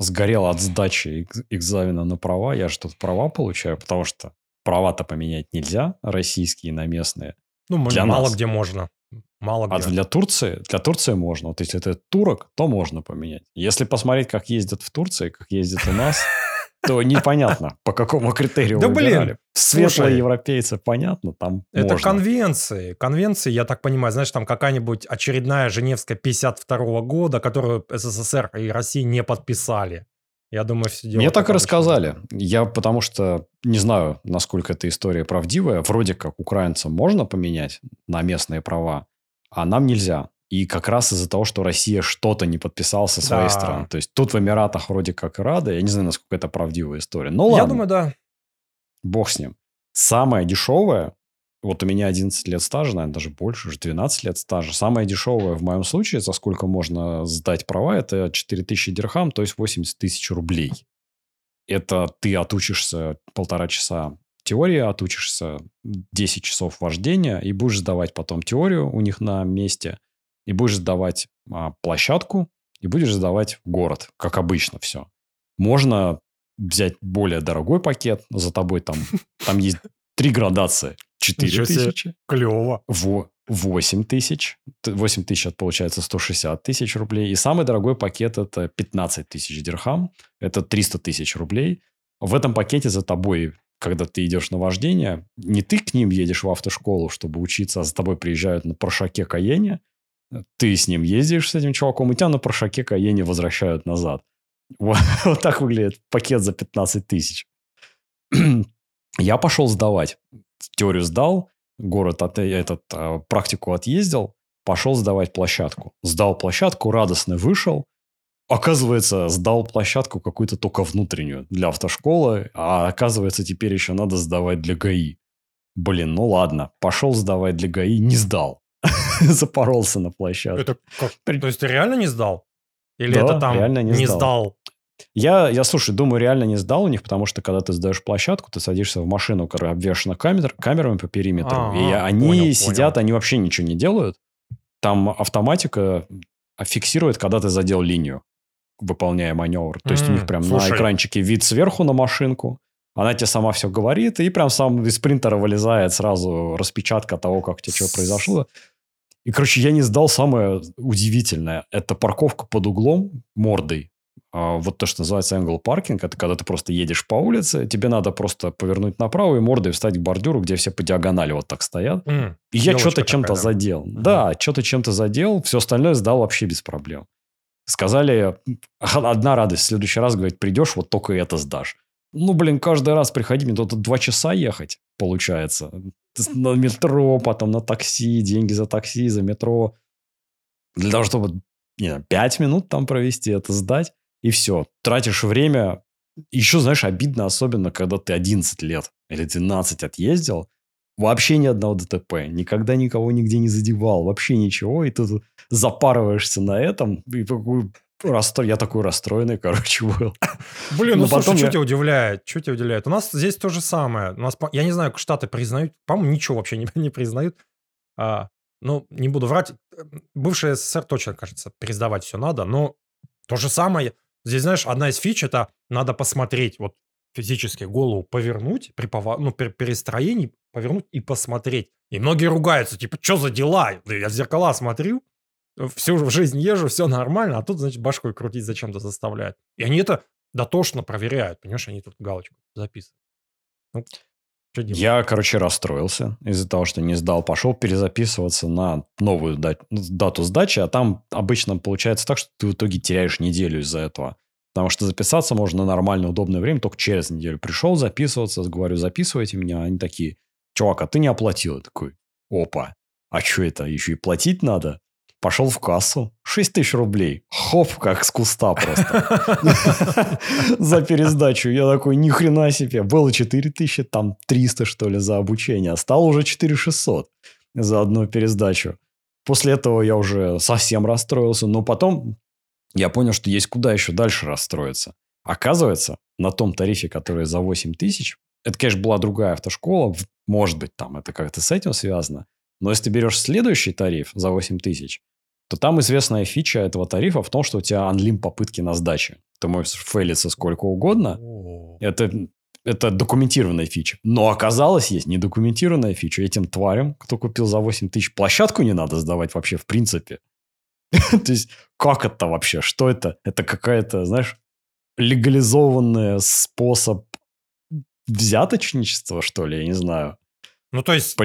сгорел от сдачи экзамена на права. Я же тут права получаю, потому что права-то поменять нельзя, российские на местные. Ну, для мало нас. где можно. Мало а где. А для Турции, для Турции можно. Вот если ты турок, то можно поменять. Если посмотреть, как ездят в Турции, как ездят у нас, то непонятно, по какому критерию да блин, Светлые европейцы, понятно, там Это можно. конвенции. Конвенции, я так понимаю, знаешь, там какая-нибудь очередная Женевская 52 года, которую СССР и Россия не подписали. Я думаю, все дело... Мне так и рассказали. Я потому что не знаю, насколько эта история правдивая. Вроде как украинцам можно поменять на местные права, а нам нельзя. И как раз из-за того, что Россия что-то не подписала со своей да. стороны. То есть тут в Эмиратах вроде как и рады. Я не знаю, насколько это правдивая история. Ну ладно. Я думаю, да. Бог с ним. Самое дешевое, вот у меня 11 лет стажа, наверное, даже больше, уже 12 лет стажа. Самое дешевое в моем случае, за сколько можно сдать права, это 4000 дирхам, то есть 80 тысяч рублей. Это ты отучишься полтора часа теории, отучишься 10 часов вождения и будешь сдавать потом теорию у них на месте – и будешь сдавать а, площадку, и будешь сдавать город, как обычно все. Можно взять более дорогой пакет, за тобой там, там есть три градации. 4 тысячи. Клево. Во, 8 тысяч. 8 тысяч это получается 160 тысяч рублей. И самый дорогой пакет это 15 тысяч дирхам. Это 300 тысяч рублей. В этом пакете за тобой когда ты идешь на вождение, не ты к ним едешь в автошколу, чтобы учиться, а за тобой приезжают на Прошаке Каене, ты с ним ездишь, с этим чуваком, и тебя на Прошаке Каене возвращают назад. Вот, вот так выглядит пакет за 15 тысяч. Я пошел сдавать. Теорию сдал, город от, этот, а, практику отъездил, пошел сдавать площадку. Сдал площадку, радостно вышел. Оказывается, сдал площадку какую-то только внутреннюю для автошколы, а оказывается, теперь еще надо сдавать для ГАИ. Блин, ну ладно, пошел сдавать для ГАИ, не сдал. запоролся на площадке. Это как? То есть ты реально не сдал? Или да, это там реально не, не сдал? сдал? Я, я, слушай, думаю, реально не сдал у них, потому что, когда ты сдаешь площадку, ты садишься в машину, которая обвешена камер, камерами по периметру, а, и они понял, сидят, понял. они вообще ничего не делают. Там автоматика фиксирует, когда ты задел линию, выполняя маневр. То есть, у них прям слушай. на экранчике вид сверху на машинку, она тебе сама все говорит, и прям сам из принтера вылезает сразу распечатка того, как тебе что произошло. И, короче, я не сдал самое удивительное. Это парковка под углом мордой. А вот то, что называется angle паркинг, это когда ты просто едешь по улице, тебе надо просто повернуть направо и мордой встать к бордюру, где все по диагонали вот так стоят. Mm, и я что-то чем-то да? задел. Mm-hmm. Да, что-то чем-то задел, все остальное сдал вообще без проблем. Сказали, одна радость, в следующий раз, говорит, придешь, вот только это сдашь. Ну, блин, каждый раз приходи, мне тут два часа ехать, получается. На метро, потом на такси, деньги за такси, за метро. Для того, чтобы не знаю, 5 минут там провести, это сдать, и все. Тратишь время. Еще, знаешь, обидно, особенно, когда ты 11 лет или 12 отъездил, вообще ни одного ДТП, никогда никого нигде не задевал, вообще ничего, и ты запарываешься на этом, и Расстро... Я такой расстроенный, короче, был. Блин, ну слушай, что тебя удивляет? Что тебя удивляет? У нас здесь то же самое. У нас, я не знаю, Штаты признают, по-моему, ничего вообще не, не признают. А, ну, не буду врать. Бывшая СССР точно, кажется, пересдавать все надо, но то же самое. Здесь, знаешь, одна из фич это надо посмотреть, вот физически голову повернуть при, повор... ну, при перестроении, повернуть и посмотреть. И многие ругаются, типа, что за дела? Я в зеркала смотрю, всю жизнь езжу, все нормально, а тут, значит, башкой крутить зачем-то заставляют. И они это дотошно проверяют, понимаешь, они тут галочку записывают. Ну, я, короче, расстроился из-за того, что не сдал. Пошел перезаписываться на новую дату сдачи, а там обычно получается так, что ты в итоге теряешь неделю из-за этого. Потому что записаться можно на нормальное, удобное время только через неделю. Пришел записываться, говорю, записывайте меня. Они такие, чувак, а ты не оплатил. Я такой, опа, а что это, еще и платить надо? Пошел в кассу. 6 тысяч рублей. Хоп, как с куста просто. За пересдачу. Я такой, ни хрена себе. Было 4 тысячи, там 300 что ли за обучение. Стало уже 4 600 за одну пересдачу. После этого я уже совсем расстроился. Но потом я понял, что есть куда еще дальше расстроиться. Оказывается, на том тарифе, который за 8 тысяч, это, конечно, была другая автошкола, может быть, там это как-то с этим связано, но если ты берешь следующий тариф за 8 тысяч, то там известная фича этого тарифа в том, что у тебя анлим попытки на сдаче. Ты можешь фейлиться сколько угодно. Это, это документированная фича. Но оказалось, есть недокументированная фича. Этим тварям, кто купил за 8 тысяч, площадку не надо сдавать вообще в принципе. То есть, как это вообще? Что это? Это какая-то, знаешь, легализованный способ взяточничества, что ли? Я не знаю. Ну, то есть,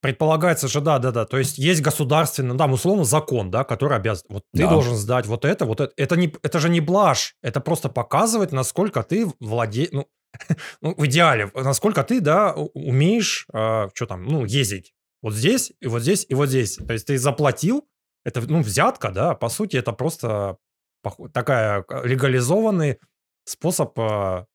предполагается же, да, да, да. То есть, есть государственный, да, условно, закон, да, который обязан. Вот ты да. должен сдать вот это, вот это. Это, не, это же не блажь. Это просто показывает, насколько ты владеешь, ну, ну, в идеале, насколько ты, да, умеешь, э, что там, ну, ездить. Вот здесь, и вот здесь, и вот здесь. То есть, ты заплатил, это, ну, взятка, да, по сути, это просто такая легализованный способ... А,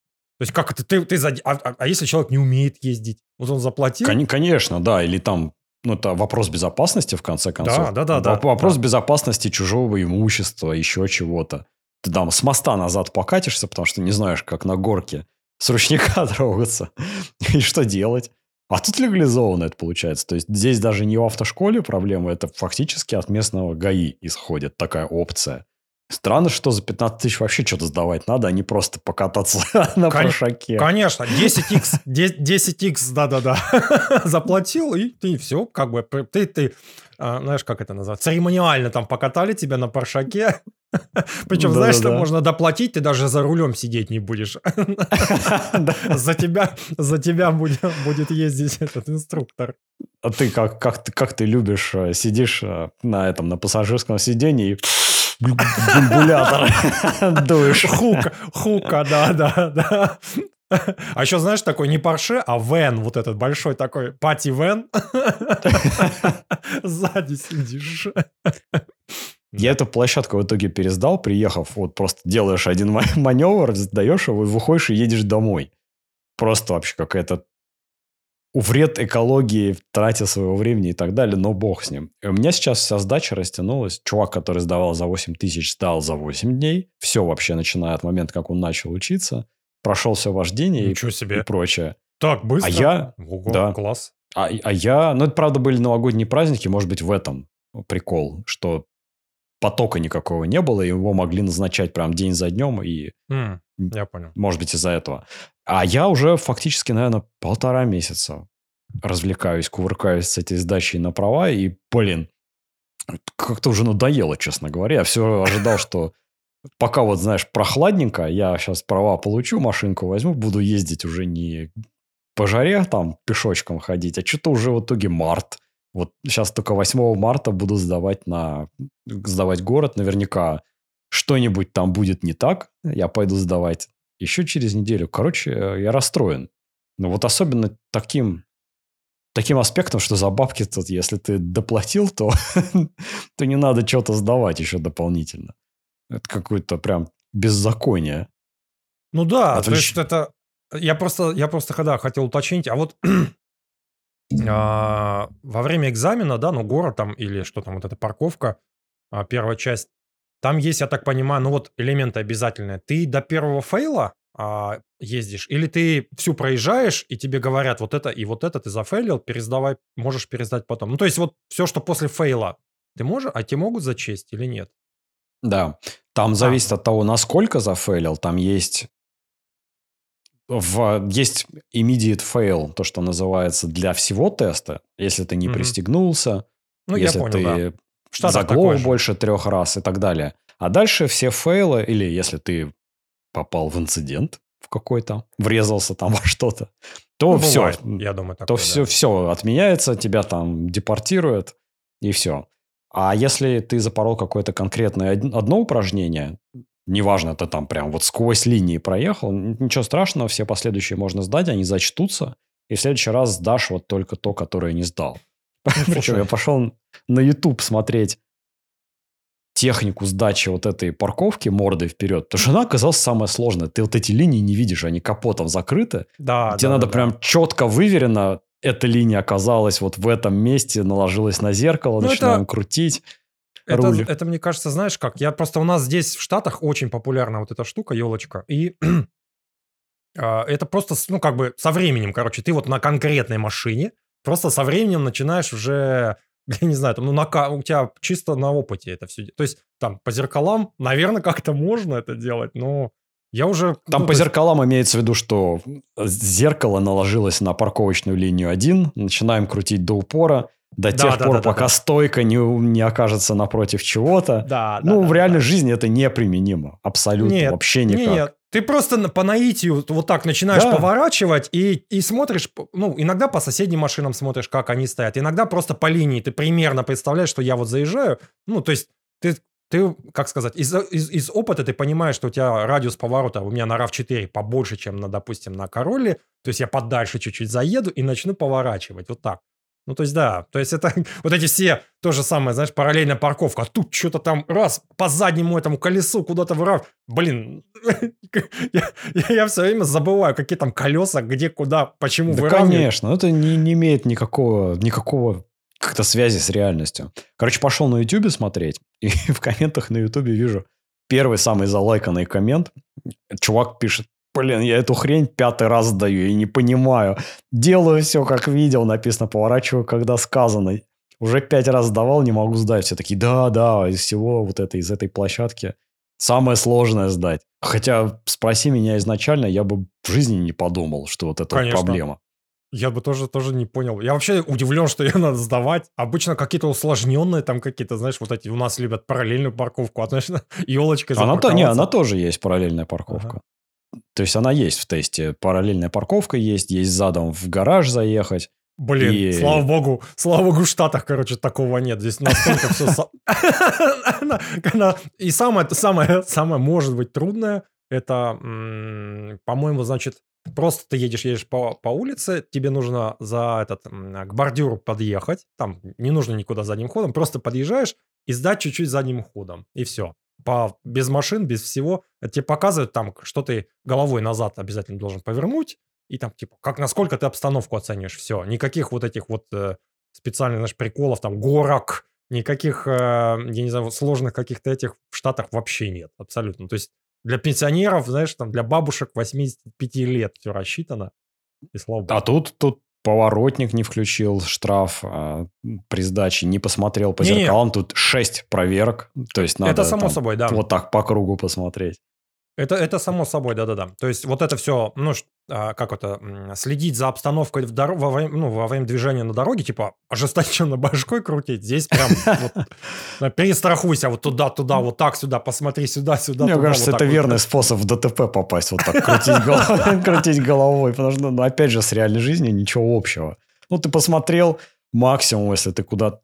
есть как это ты, ты за... а, а, а если человек не умеет ездить? Вот он заплатил? Конечно, да, или там ну, это вопрос безопасности, в конце концов. Да, да, да. Вопрос да. безопасности чужого имущества, еще чего-то. Ты там с моста назад покатишься, потому что не знаешь, как на горке с ручника трогаться. И что делать? А тут легализованно это получается. То есть здесь даже не в автошколе проблема, это фактически от местного ГАИ исходит такая опция. Странно, что за 15 тысяч вообще что-то сдавать надо, а не просто покататься на Кон- прошаке. Конечно, 10x, 10x, да-да-да, заплатил, и ты все, как бы, ты, ты, а, знаешь, как это называется, церемониально там покатали тебя на паршаке, причем, да, знаешь, да, что да. можно доплатить, ты даже за рулем сидеть не будешь. За тебя, за тебя будет, ездить этот инструктор. А ты как, как, ты, как ты любишь, э, сидишь э, на этом, на пассажирском сидении и бульбулятор дуешь. Хука, хука, да, да, да. А еще, знаешь, такой не Порше, а Вен, вот этот большой такой, пати Вен. Сзади сидишь. Я эту площадку в итоге пересдал, приехав, вот просто делаешь один маневр, сдаешь его, выходишь и едешь домой. Просто вообще какая-то вред экологии, тратя своего времени и так далее, но бог с ним. И у меня сейчас вся сдача растянулась. Чувак, который сдавал за 8 тысяч, сдал за 8 дней. Все вообще, начиная от момента, как он начал учиться. Прошел все вождение и, себе. и прочее. Так, быстро? А я... Ого, да. Класс. А, а я... Ну, это, правда, были новогодние праздники. Может быть, в этом прикол, что потока никакого не было, его могли назначать прям день за днем, и... Mm, я понял. Может быть, из-за этого. А я уже фактически, наверное, полтора месяца развлекаюсь, кувыркаюсь с этой сдачей на права, и, блин, как-то уже надоело, честно говоря. Я все ожидал, что пока вот, знаешь, прохладненько, я сейчас права получу, машинку возьму, буду ездить уже не по жаре там пешочком ходить, а что-то уже в итоге март. Вот сейчас только 8 марта буду сдавать на сдавать город. Наверняка что-нибудь там будет не так. Я пойду сдавать еще через неделю. Короче, я расстроен. Но вот особенно таким таким аспектом, что за бабки тут, если ты доплатил, то, то не надо что-то сдавать еще дополнительно. Это какое-то прям беззаконие. Ну да, Отлич... то есть это... Я просто, я просто когда хотел уточнить, а вот а, во время экзамена, да, ну, город там или что там, вот эта парковка, а, первая часть, там есть, я так понимаю, ну вот элементы обязательные. Ты до первого фейла а, ездишь, или ты всю проезжаешь, и тебе говорят, вот это и вот это ты зафейлил, пересдавай, можешь пересдать потом. Ну, то есть вот все, что после фейла, ты можешь, а тебе могут зачесть или нет? Да, там зависит от того, насколько зафейлил, там есть в, есть immediate fail, то, что называется для всего теста, если ты не mm-hmm. пристегнулся, ну, если понял, ты да. заглох больше трех раз и так далее. А дальше все фейлы, или если ты попал в инцидент в какой-то, врезался там во что-то, то ну, все, бывает, я думаю, такое, то да. все, все отменяется, тебя там депортируют, и все. А если ты запорол какое-то конкретное одно упражнение, неважно, это там прям вот сквозь линии проехал, ничего страшного, все последующие можно сдать, они зачтутся, и в следующий раз сдашь вот только то, которое не сдал. Причем я пошел на YouTube смотреть технику сдачи вот этой парковки мордой вперед, то жена оказалась самая сложная. Ты вот эти линии не видишь, они капотом закрыты. Да, Тебе да, надо да, прям четко выверено, эта линия оказалась вот в этом месте, наложилась на зеркало, ну, начинаем это... крутить. Это, руль. это, мне кажется, знаешь как? Я просто у нас здесь в Штатах очень популярна вот эта штука, елочка. И а, это просто, ну, как бы со временем, короче, ты вот на конкретной машине просто со временем начинаешь уже я не знаю, там, ну, на, у тебя чисто на опыте это все. То есть, там, по зеркалам, наверное, как-то можно это делать, но я уже... Там ну, по зеркалам есть... имеется в виду, что зеркало наложилось на парковочную линию 1, начинаем крутить до упора, до да, тех да, пор, да, пока да. стойка не, не окажется напротив чего-то. Да, ну, да, в да, реальной да. жизни это неприменимо. Абсолютно. Нет, вообще никак. Нет, ты просто по наитию вот так начинаешь да. поворачивать и, и смотришь, ну, иногда по соседним машинам смотришь, как они стоят, иногда просто по линии ты примерно представляешь, что я вот заезжаю, ну, то есть ты, ты как сказать, из, из, из опыта ты понимаешь, что у тебя радиус поворота у меня на RAV4 побольше, чем, на, допустим, на Короле, то есть я подальше чуть-чуть заеду и начну поворачивать, вот так. Ну, то есть, да, то есть это вот эти все, то же самое, знаешь, параллельная парковка, а тут что-то там раз по заднему этому колесу куда-то вырав. Блин, я, я, я все время забываю, какие там колеса, где, куда, почему да, конечно, это не, не имеет никакого, никакого как-то связи с реальностью. Короче, пошел на YouTube смотреть, и в комментах на YouTube вижу первый самый залайканный коммент. Чувак пишет, Блин, я эту хрень пятый раз даю и не понимаю. Делаю все, как видел, написано, поворачиваю, когда сказано. Уже пять раз сдавал, не могу сдать. Все такие, да, да, из всего вот этой, из этой площадки самое сложное сдать. Хотя, спроси меня изначально, я бы в жизни не подумал, что вот это Конечно. проблема. Я бы тоже, тоже не понял. Я вообще удивлен, что ее надо сдавать. Обычно какие-то усложненные там какие-то, знаешь, вот эти у нас любят параллельную парковку, а знаешь, елочкой она то, Не, она тоже есть параллельная парковка. Ага. То есть она есть в тесте. Параллельная парковка есть, есть задом в гараж заехать. Блин, и... слава богу, слава богу, в Штатах, короче, такого нет. Здесь настолько все... И самое, самое, самое, может быть, трудное, это, по-моему, значит, просто ты едешь, едешь по, по улице, тебе нужно за этот, к бордюру подъехать, там не нужно никуда задним ходом, просто подъезжаешь и сдать чуть-чуть задним ходом, и все по, без машин, без всего. Это тебе показывают там, что ты головой назад обязательно должен повернуть. И там, типа, как, насколько ты обстановку оценишь. Все. Никаких вот этих вот э, специальных, знаешь, приколов, там, горок, никаких, э, я не знаю, сложных каких-то этих в Штатах вообще нет. Абсолютно. То есть для пенсионеров, знаешь, там, для бабушек 85 лет все рассчитано. И слава богу. А тут, тут поворотник не включил, штраф а, при сдаче, не посмотрел по не, зеркалам. Не. Тут 6 проверок. То есть надо Это само там, собой, да. вот так по кругу посмотреть. Это, это само собой, да-да-да. То есть вот это все, ну, а, как это, следить за обстановкой в дор- во, время, ну, во время движения на дороге, типа ожесточенно башкой крутить, здесь прям вот, перестрахуйся вот туда-туда, вот так сюда, посмотри сюда-сюда. Мне кажется, это верный способ в ДТП попасть, вот так крутить головой, потому что, ну, опять же, с реальной жизнью ничего общего. Ну, ты посмотрел, максимум, если ты куда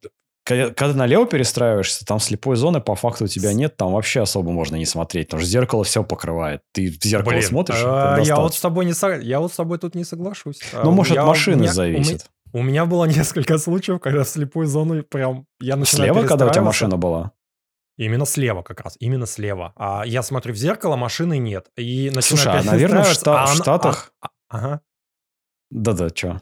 когда, налево перестраиваешься, там слепой зоны по факту у тебя нет, там вообще особо можно не смотреть, потому что зеркало все покрывает. Ты в зеркало Блин, смотришь, а, я вот с тобой не я вот с тобой тут не соглашусь. Ну, может, от машины меня, зависит. У меня, было несколько случаев, когда в слепую зону прям я начинаю Слева, когда у тебя машина была? Именно слева как раз, именно слева. А я смотрю в зеркало, машины нет. И Слушай, а, наверное, в, Шта- в Штатах... А, а, ага. Да-да, что?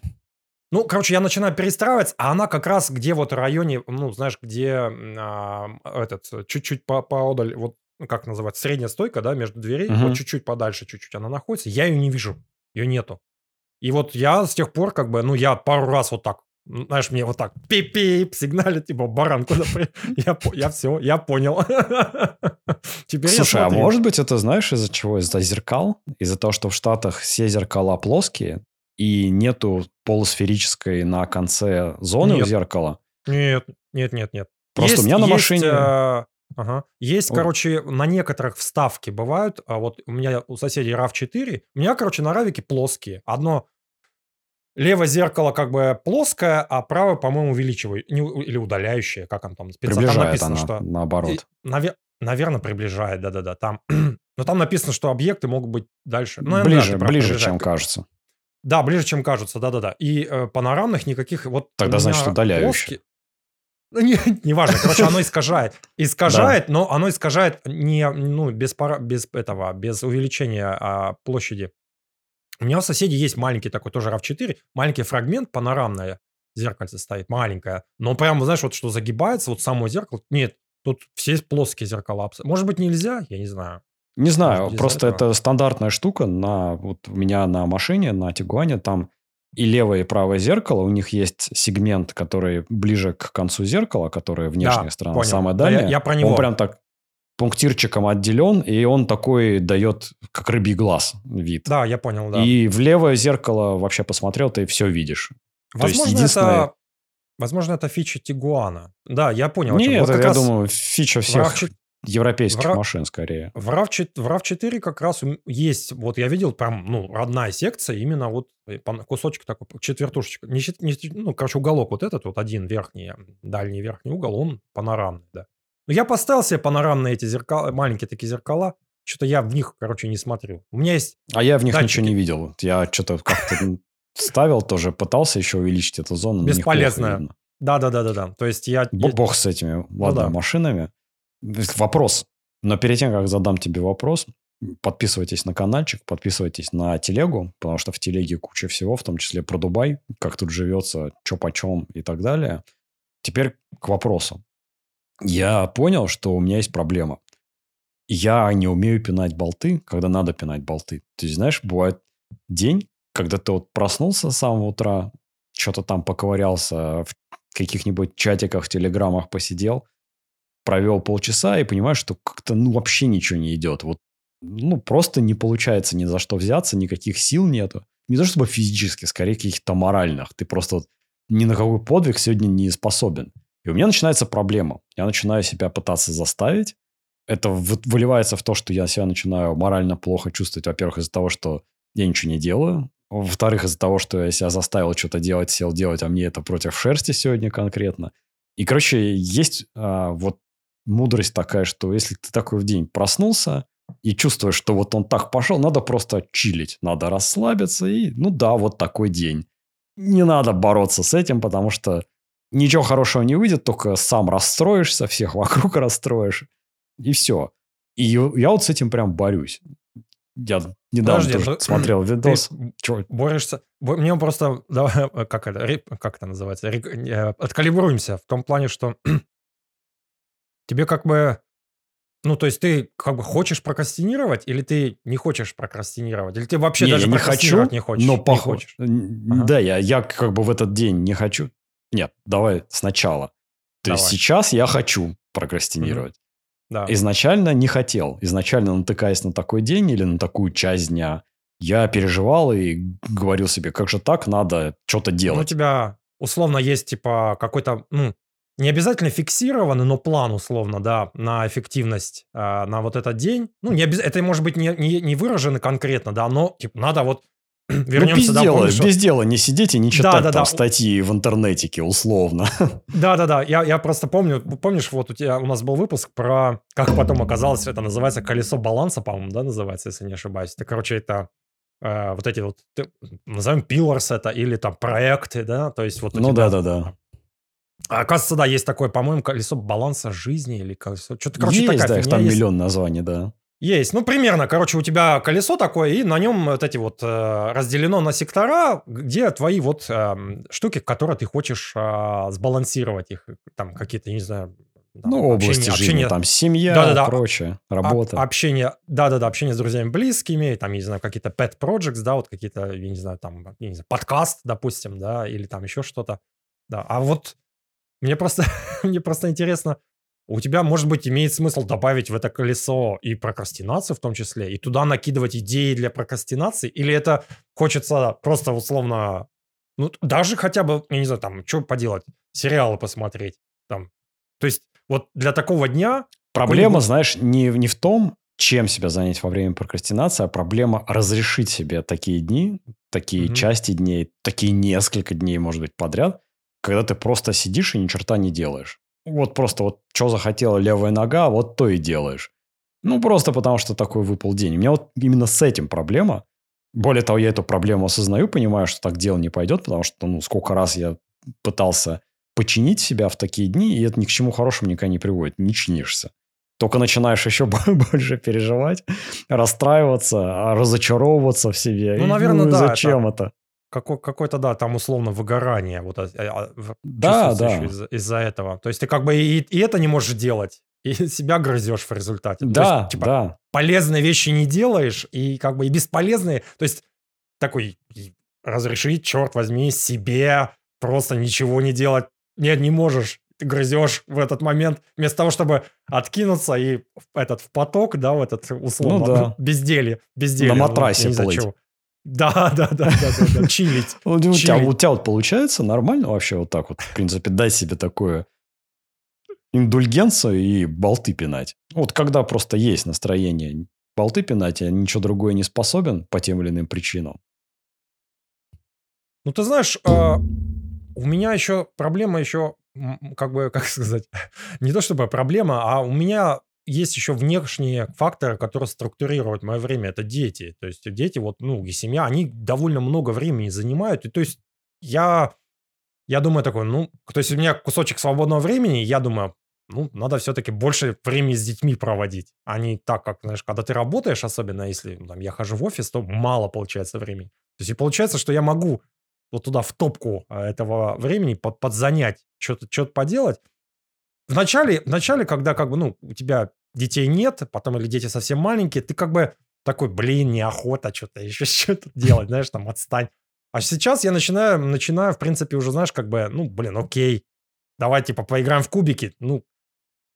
Ну, короче, я начинаю перестраиваться, а она как раз где вот в районе, ну, знаешь, где а, этот, чуть-чуть по поодаль, вот, ну, как называется, средняя стойка, да, между дверей, uh-huh. вот чуть-чуть подальше, чуть-чуть она находится, я ее не вижу, ее нету. И вот я с тех пор, как бы, ну, я пару раз вот так, знаешь, мне вот так пип-пип сигналит, типа, баран, куда я, я все, я понял. Теперь Слушай, а может быть это, знаешь, из-за чего? Из-за зеркал? Из-за того, что в Штатах все зеркала плоские, и нету полусферической на конце зоны нет. у зеркала. Нет, нет, нет, нет. Просто есть, у меня на есть, машине... Э, ага. Есть, О. короче, на некоторых вставки бывают, а вот у меня у соседей RAV4, у меня, короче, на равике плоские. Одно левое зеркало как бы плоское, а правое, по-моему, увеличиваю. Не, или удаляющее, как оно там. Приближает там написано, она, что... наоборот. И, навер... Наверное, приближает, да-да-да. Там... Но там написано, что объекты могут быть дальше. Ну, ближе, да, ближе, чем кажется. Да, ближе, чем кажется, да-да-да. И э, панорамных никаких вот... Тогда, значит, удаляющие. Ну, не, не важно, короче, оно искажает. Искажает, да. но оно искажает не, ну, без, пара, без этого, без увеличения а, площади. У меня у соседей есть маленький такой, тоже RAV4, маленький фрагмент, панорамное зеркальце стоит, маленькое. Но прямо, знаешь, вот что загибается, вот само зеркало. Нет, тут все плоские зеркала. Может быть, нельзя? Я не знаю. Не знаю, просто это стандартная штука на вот у меня на машине, на Тигуане, там и левое и правое зеркало, у них есть сегмент, который ближе к концу зеркала, который внешняя да, сторона, понял. самая дальняя. Да, я, я про него. Он прям так пунктирчиком отделен, и он такой дает, как рыбий глаз вид. Да, я понял, да. И в левое зеркало вообще посмотрел, ты все видишь. Возможно, То есть единственное... это... Возможно, это фича Тигуана. Да, я понял. Нет, вот я думаю, фича всех RAV4... европейских в... машин скорее. В RAV4, в RAV4 как раз есть, вот я видел прям, ну, родная секция, именно вот э, кусочек такой, четвертушечка. Не, не, ну, короче, уголок вот этот вот, один верхний, дальний верхний угол, он панорамный, да. Но я поставил себе панорамные эти зеркала, маленькие такие зеркала. Что-то я в них, короче, не смотрю. У меня есть А я в них датчики. ничего не видел. Я что-то как-то ставил тоже, пытался еще увеличить эту зону. Бесполезно. Да-да-да-да-да. То есть я... Бог с этими, ну ладно, да. машинами. Вопрос. Но перед тем, как задам тебе вопрос, подписывайтесь на каналчик, подписывайтесь на телегу, потому что в телеге куча всего, в том числе про Дубай, как тут живется, что почем и так далее. Теперь к вопросу я понял, что у меня есть проблема. Я не умею пинать болты, когда надо пинать болты. Есть, знаешь, бывает день, когда ты вот проснулся с самого утра, что-то там поковырялся, в каких-нибудь чатиках, телеграммах посидел, провел полчаса и понимаешь, что как-то ну, вообще ничего не идет. Вот ну, просто не получается ни за что взяться, никаких сил нету. Не то чтобы физически, скорее каких-то моральных. Ты просто вот ни на какой подвиг сегодня не способен. И у меня начинается проблема. Я начинаю себя пытаться заставить. Это выливается в то, что я себя начинаю морально плохо чувствовать, во-первых, из-за того, что я ничего не делаю. Во-вторых, из-за того, что я себя заставил что-то делать, сел делать, а мне это против шерсти сегодня конкретно. И, короче, есть а, вот мудрость такая, что если ты такой в день проснулся и чувствуешь, что вот он так пошел, надо просто чилить, надо расслабиться и, ну да, вот такой день. Не надо бороться с этим, потому что ничего хорошего не выйдет, только сам расстроишься, всех вокруг расстроишь, и все. И я вот с этим прям борюсь. Я недавно Подожди, тоже ну, смотрел видос. Ты борешься. Мне просто, давай, как это, как это называется, э, откалибруемся в том плане, что тебе как бы, ну, то есть ты как бы хочешь прокрастинировать, или ты не хочешь прокрастинировать, или ты вообще не, даже не хочу, не хочешь? Но похож. Ага. Да, я, я как бы в этот день не хочу. Нет, давай сначала. То давай. есть сейчас я хочу прокрастинировать. mm Да. Изначально не хотел. Изначально натыкаясь на такой день или на такую часть дня, я переживал и говорил себе, как же так, надо что-то делать. Ну, у тебя условно есть типа какой-то, ну, не обязательно фиксированный, но план условно, да, на эффективность э, на вот этот день. Ну, не обез... это может быть не, не, не выражено конкретно, да, но типа, надо вот Вернемся ну, без дела, помнишь, без дела не сидеть и не читать да, да, там да. статьи в интернетике, условно. Да-да-да, я, я просто помню, помнишь, вот у тебя у нас был выпуск про, как потом оказалось, это называется колесо баланса, по-моему, да, называется, если не ошибаюсь. Это, короче, это э, вот эти вот, назовем pillars это, или там проекты, да, то есть вот Ну да-да-да. А, оказывается, да, есть такое, по-моему, колесо баланса жизни или колесо... Что-то, короче, есть, такая да, их там есть. миллион названий, да. Есть, ну примерно, короче, у тебя колесо такое, и на нем вот эти вот э, разделено на сектора, где твои вот э, штуки, которые ты хочешь э, сбалансировать их, там какие-то, не знаю, там, ну, области общение, жизни, общение, там семья, да, да, да, прочее, работа. общение, да-да-да, общение с друзьями близкими, там, я не знаю, какие-то pet projects, да, вот какие-то, я не знаю, там, я не знаю, подкаст, допустим, да, или там еще что-то, да. А вот мне просто, мне просто интересно, у тебя, может быть, имеет смысл добавить в это колесо и прокрастинацию в том числе, и туда накидывать идеи для прокрастинации, или это хочется просто условно, ну, даже хотя бы, я не знаю, там, что поделать, сериалы посмотреть, там. То есть вот для такого дня... Проблема, знаешь, не, не в том, чем себя занять во время прокрастинации, а проблема разрешить себе такие дни, такие mm-hmm. части дней, такие несколько дней, может быть, подряд, когда ты просто сидишь и ни черта не делаешь. Вот просто вот что захотела левая нога, вот то и делаешь. Ну, просто потому что такой выпал день. У меня вот именно с этим проблема. Более того, я эту проблему осознаю, понимаю, что так дело не пойдет, потому что, ну, сколько раз я пытался починить себя в такие дни, и это ни к чему хорошему никогда не приводит. Не чинишься. Только начинаешь еще больше переживать, расстраиваться, разочаровываться в себе. Ну, наверное, ну, да. Зачем это? это? Какой, какое-то, да, там условно выгорание вот, а, а, да, да. из- из-за этого. То есть ты как бы и, и это не можешь делать, и себя грызешь в результате. Да, То есть, типа, да. полезные вещи не делаешь, и как бы и бесполезные. То есть такой разрешить, черт возьми, себе просто ничего не делать. Нет, не можешь. Ты грызешь в этот момент, вместо того, чтобы откинуться и этот в поток, да, в этот условно ну, да. безделье, безделье. На матрасе плыть. Да, да, да, да, да, чилить. У тебя, у тебя вот получается нормально вообще вот так вот, в принципе, дай себе такое индульгенцию и болты пинать. Вот когда просто есть настроение болты пинать, а ничего другое не способен по тем или иным причинам. Ну, ты знаешь, а, у меня еще проблема еще, как бы, как сказать, не то чтобы проблема, а у меня есть еще внешние факторы, которые структурируют мое время. Это дети. То есть дети, вот, ну, и семья, они довольно много времени занимают. И то есть я, я думаю такой, ну, то есть у меня кусочек свободного времени, я думаю, ну, надо все-таки больше времени с детьми проводить, а не так, как, знаешь, когда ты работаешь, особенно если ну, там, я хожу в офис, то мало получается времени. То есть и получается, что я могу вот туда в топку а, этого времени под, подзанять, что-то что поделать. Вначале, вначале, когда как бы, ну, у тебя детей нет, потом или дети совсем маленькие, ты как бы такой, блин, неохота что-то еще что-то делать, знаешь, там, отстань. А сейчас я начинаю, начинаю, в принципе, уже, знаешь, как бы, ну, блин, окей, давай, типа, поиграем в кубики, ну,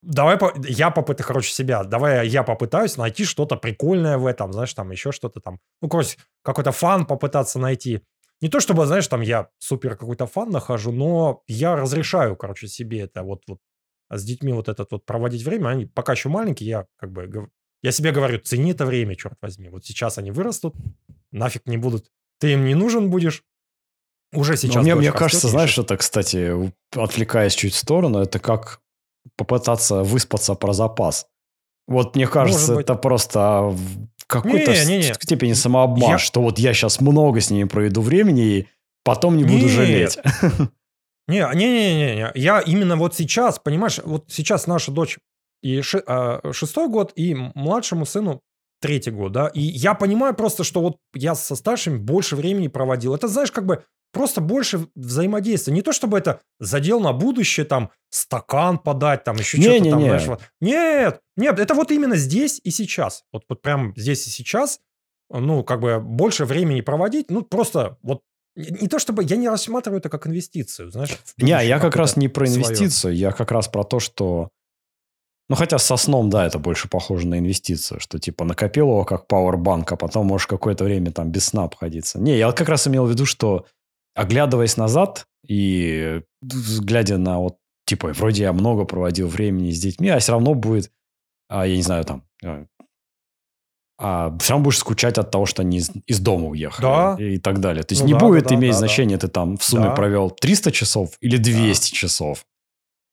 Давай я попытаю, короче, себя. Давай я попытаюсь найти что-то прикольное в этом, знаешь, там еще что-то там. Ну, короче, какой-то фан попытаться найти. Не то чтобы, знаешь, там я супер какой-то фан нахожу, но я разрешаю, короче, себе это вот, вот с детьми вот этот вот проводить время. Они пока еще маленькие, я как бы... Я себе говорю, цени это время, черт возьми. Вот сейчас они вырастут, нафиг не будут. Ты им не нужен будешь, уже сейчас. Но мне, мне кажется, знаешь, это, кстати, отвлекаясь чуть в сторону, это как попытаться выспаться про запас. Вот мне кажется, это просто в какой-то не, не, не. степени самообман, я... что вот я сейчас много с ними проведу времени и потом не буду жалеть. Не, не, не, не, не. Я именно вот сейчас, понимаешь, вот сейчас наша дочь и ши, а, шестой год, и младшему сыну третий год, да, и я понимаю просто, что вот я со старшими больше времени проводил. Это, знаешь, как бы просто больше взаимодействия. Не то, чтобы это задел на будущее, там, стакан подать, там, еще не, что-то не, там, не. знаешь, вот. Нет, нет, это вот именно здесь и сейчас. Вот, вот прям здесь и сейчас, ну, как бы больше времени проводить, ну, просто вот не то чтобы я не рассматриваю это как инвестицию, знаешь. Не, я как раз не про инвестицию, свое. я как раз про то, что ну, хотя со сном, да, это больше похоже на инвестицию, что типа накопил его как пауэрбанк, а потом можешь какое-то время там без сна обходиться. Не, я как раз имел в виду, что оглядываясь назад и глядя на вот, типа, вроде я много проводил времени с детьми, а все равно будет, а, я не знаю, там, а, все равно будешь скучать от того, что они из, из дома уехали да. и так далее. То есть ну, не да, будет да, иметь да, значения, да. ты там в сумме да. провел 300 часов или 200 да. часов.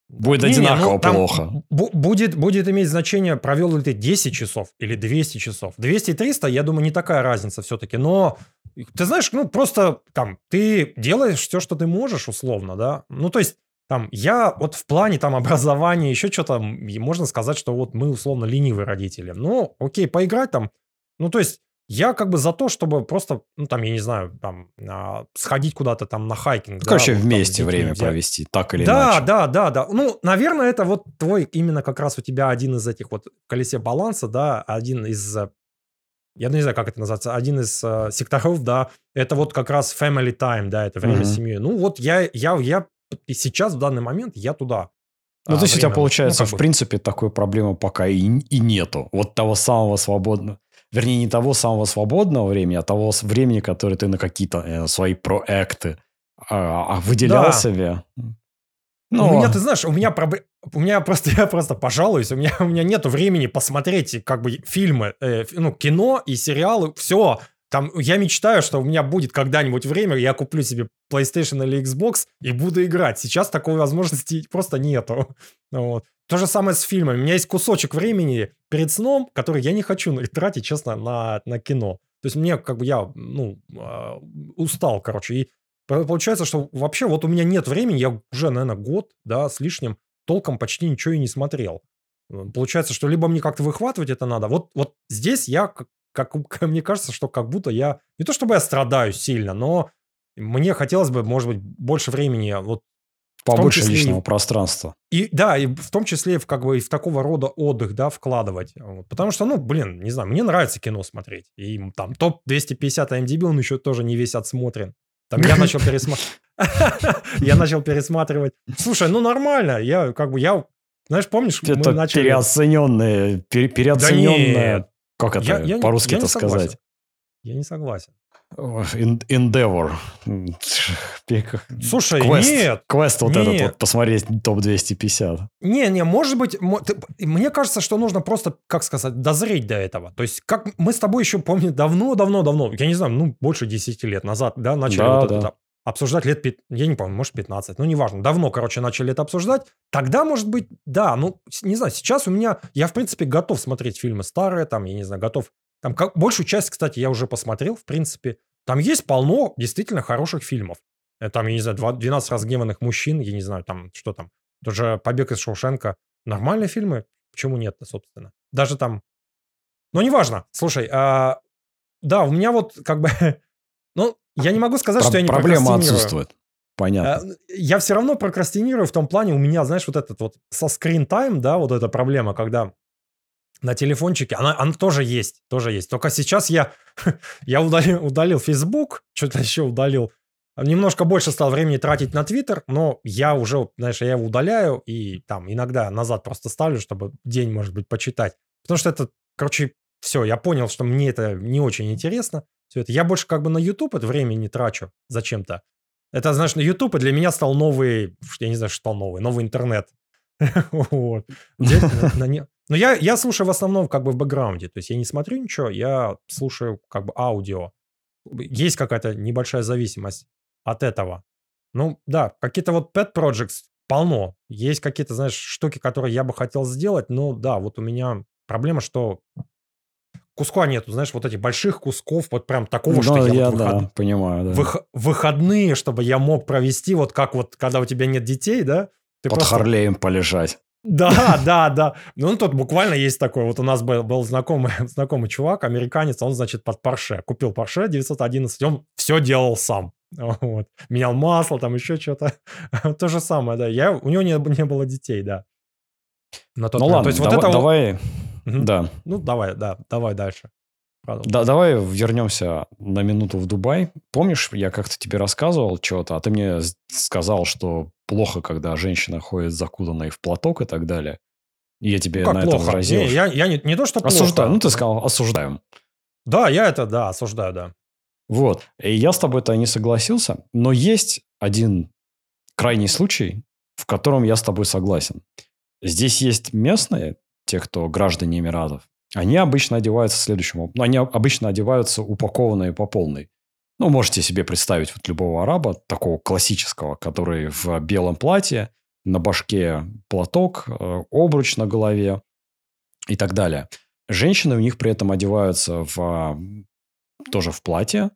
Будет не, одинаково не, ну, плохо. Будет, будет иметь значение, провел ли ты 10 часов или 200 часов. 200 и 300, я думаю, не такая разница все-таки. Но ты знаешь, ну, просто там, ты делаешь все, что ты можешь, условно, да. Ну, то есть, там, я вот в плане там образования, еще что-то, можно сказать, что вот мы условно ленивые родители. Ну, окей, поиграть там, ну, то есть, я как бы за то, чтобы просто, ну, там, я не знаю, там, а, сходить куда-то там на хайкинг. Ну, да, короче, вот, вместе там, время взять. провести, так или да, иначе. Да, да, да, да. Ну, наверное, это вот твой, именно как раз у тебя один из этих вот колесе баланса, да, один из я не знаю, как это называется, один из э, секторов, да, это вот как раз family time, да, это время mm-hmm. с семьей. Ну вот я, я, я и сейчас в данный момент я туда. Ну, а, то есть у тебя получается, ну, в бы... принципе, такой проблемы пока и, и нету. Вот того самого свободного, вернее, не того самого свободного времени, а того времени, которое ты на какие-то э, свои проекты а, а выделял да. себе. Ну, у меня, ты знаешь, у меня проблема... У меня просто, я просто пожалуюсь, у меня, у меня нет времени посмотреть как бы фильмы, э, ну, кино и сериалы, все. Там, я мечтаю, что у меня будет когда-нибудь время, я куплю себе PlayStation или Xbox и буду играть. Сейчас такой возможности просто нету. Вот. То же самое с фильмами. У меня есть кусочек времени перед сном, который я не хочу тратить, честно, на, на кино. То есть мне как бы я, ну, а, устал, короче. И получается, что вообще вот у меня нет времени, я уже, наверное, год, да, с лишним толком почти ничего и не смотрел. Получается, что либо мне как-то выхватывать это надо. Вот, вот здесь я, как, мне кажется, что как будто я... Не то чтобы я страдаю сильно, но мне хотелось бы, может быть, больше времени вот побольше числе, личного пространства. И да, и в том числе в как бы и в такого рода отдых, да, вкладывать. Вот. Потому что, ну, блин, не знаю, мне нравится кино смотреть. И там топ 250 MDB, он еще тоже не весь отсмотрен. Там я начал пересматривать. Я начал пересматривать. Слушай, ну нормально. Я как бы, я... Знаешь, помнишь, мы начали... переоцененные, переоцененные... Как это по-русски это сказать? Я не согласен. Endeavor. Слушай, квест, нет. Квест вот нет. этот вот, посмотреть топ-250. Не-не, может быть, мне кажется, что нужно просто, как сказать, дозреть до этого. То есть, как мы с тобой еще, помню, давно-давно-давно, я не знаю, ну, больше 10 лет назад, да, начали да, вот да. это обсуждать лет, я не помню, может, 15, ну, неважно, давно, короче, начали это обсуждать. Тогда, может быть, да, ну, не знаю, сейчас у меня, я, в принципе, готов смотреть фильмы старые, там, я не знаю, готов там как, большую часть, кстати, я уже посмотрел, в принципе. Там есть полно действительно хороших фильмов. Э, там, я не знаю, 12 разгневанных мужчин, я не знаю, там, что там. Тоже «Побег из Шоушенка». Нормальные фильмы, почему нет собственно. Даже там... Ну, неважно. Слушай, а... да, у меня вот как бы... ну, я не могу сказать, Про- что я не Проблема отсутствует. Понятно. А, я все равно прокрастинирую в том плане, у меня, знаешь, вот этот вот со screen time, да, вот эта проблема, когда на телефончике, она, она тоже есть, тоже есть. Только сейчас я, я удалил, удалил Facebook, что-то еще удалил. Немножко больше стал времени тратить на Twitter, но я уже, знаешь, я его удаляю и там иногда назад просто ставлю, чтобы день, может быть, почитать. Потому что это, короче, все, я понял, что мне это не очень интересно. Все это. Я больше как бы на YouTube это время не трачу зачем-то. Это, знаешь, на YouTube для меня стал новый, я не знаю, что стал новый, новый интернет. Вот. Но я, я слушаю в основном как бы в бэкграунде. То есть я не смотрю ничего, я слушаю как бы аудио. Есть какая-то небольшая зависимость от этого. Ну, да, какие-то вот pet projects полно. Есть какие-то, знаешь, штуки, которые я бы хотел сделать, но да, вот у меня проблема, что куска нету, знаешь, вот этих больших кусков, вот прям такого, ну, что я, я вот выход... да, понимаю, да. Вых... выходные, чтобы я мог провести, вот как вот, когда у тебя нет детей, да, ты Под просто... Харлеем полежать. Да, да, да. Ну, тут буквально есть такой. Вот у нас был, был знакомый, знакомый чувак, американец, он, значит, под Порше. Купил Порше 911, он все делал сам. Вот. Менял масло, там еще что-то. То же самое, да. Я, у него не, не было детей, да. На тот ну момент. ладно, То есть, давай, вот это... давай... Да. Ну, давай, да, давай дальше. Да, давай вернемся на минуту в Дубай. Помнишь, я как-то тебе рассказывал что-то, а ты мне сказал, что плохо, когда женщина ходит закутанной в платок и так далее. И я тебе ну, на плохо? это возразил. Не, я, я не, не то, что Осуждаю. Плохо. Ну, ты сказал, осуждаем. Да, я это, да, осуждаю, да. Вот. И я с тобой-то не согласился, но есть один крайний случай, в котором я с тобой согласен. Здесь есть местные, те, кто граждане Эмиратов, они обычно одеваются следующим Ну, они обычно одеваются упакованные по полной. Ну, можете себе представить вот любого араба, такого классического, который в белом платье, на башке платок, э, обруч на голове и так далее. Женщины у них при этом одеваются в, тоже в платье,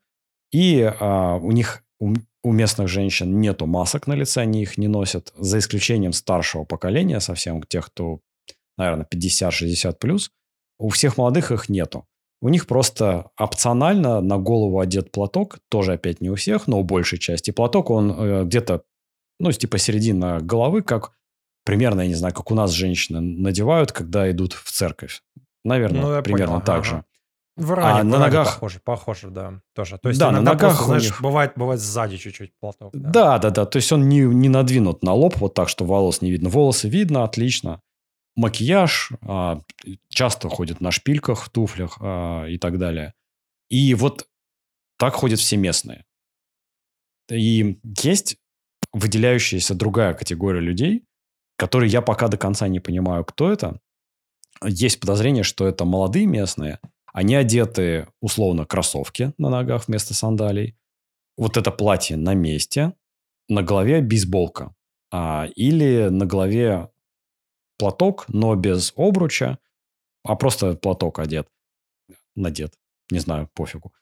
и а, у них у, у местных женщин нету масок на лице, они их не носят, за исключением старшего поколения, совсем тех, кто, наверное, 50-60 плюс. У всех молодых их нету. У них просто опционально на голову одет платок, тоже опять не у всех, но у большей части. Платок, он э, где-то, ну, типа середина головы, как примерно, я не знаю, как у нас женщины надевают, когда идут в церковь. Наверное, ну, примерно понял. так ага. же. В ране, а на ногах похоже, похоже, да, тоже. То есть да, на ногах, просто, знаешь, них... бывает, бывает сзади чуть-чуть платок. Да. да, да, да. То есть он не не надвинут на лоб вот так, что волос не видно. Волосы видно, отлично макияж, а, часто ходят на шпильках, туфлях а, и так далее. И вот так ходят все местные. И есть выделяющаяся другая категория людей, которые я пока до конца не понимаю, кто это. Есть подозрение, что это молодые местные. Они одеты, условно, кроссовки на ногах вместо сандалий. Вот это платье на месте. На голове бейсболка. А, или на голове платок, но без обруча, а просто платок одет, надет. Не знаю, пофигу.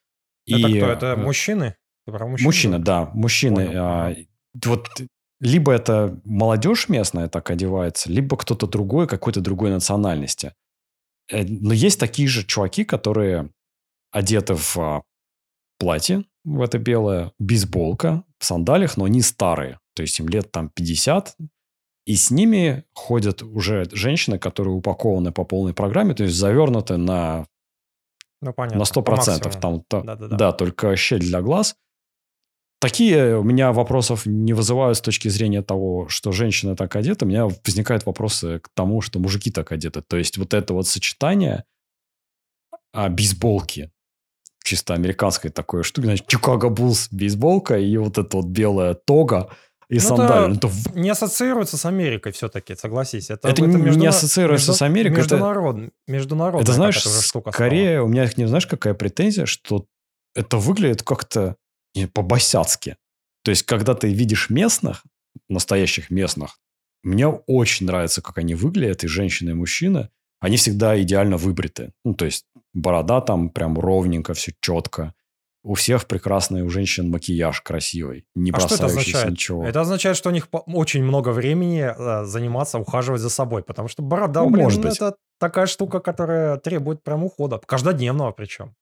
Это и, кто? Это э, мужчины? мужчины? Мужчины, да. Мужчины. А, вот либо это молодежь местная так одевается, либо кто-то другой, какой-то другой национальности. Э, но есть такие же чуваки, которые одеты в а, платье, в это белое, бейсболка, в сандалиях, но они старые. То есть им лет там 50, и с ними ходят уже женщины, которые упакованы по полной программе, то есть завернуты на, ну, понятно, на 100%. Там, та, да, да, да. да, только щель для глаз. такие у меня вопросов не вызывают с точки зрения того, что женщина так одета. У меня возникают вопросы к тому, что мужики так одеты. То есть вот это вот сочетание а, бейсболки, чисто американской такой штуки, значит, Чикаго Буллс бейсболка и вот эта вот белая тога и ну, сандали. Это, это не ассоциируется с Америкой все-таки, согласись. Это, это, это между... не ассоциируется между... с Америкой. Международ... Это... Международная это, знаешь, штука скорее стала. у меня, не знаешь, какая претензия, что это выглядит как-то по-босяцки. То есть, когда ты видишь местных, настоящих местных, мне очень нравится, как они выглядят, и женщины, и мужчины. Они всегда идеально выбриты. Ну, то есть, борода там прям ровненько, все четко. У всех прекрасный у женщин макияж красивый, не а что это означает? ничего. Это означает, что у них очень много времени э, заниматься, ухаживать за собой, потому что борода, ну, блин, может быть. это такая штука, которая требует прям ухода, каждодневного причем.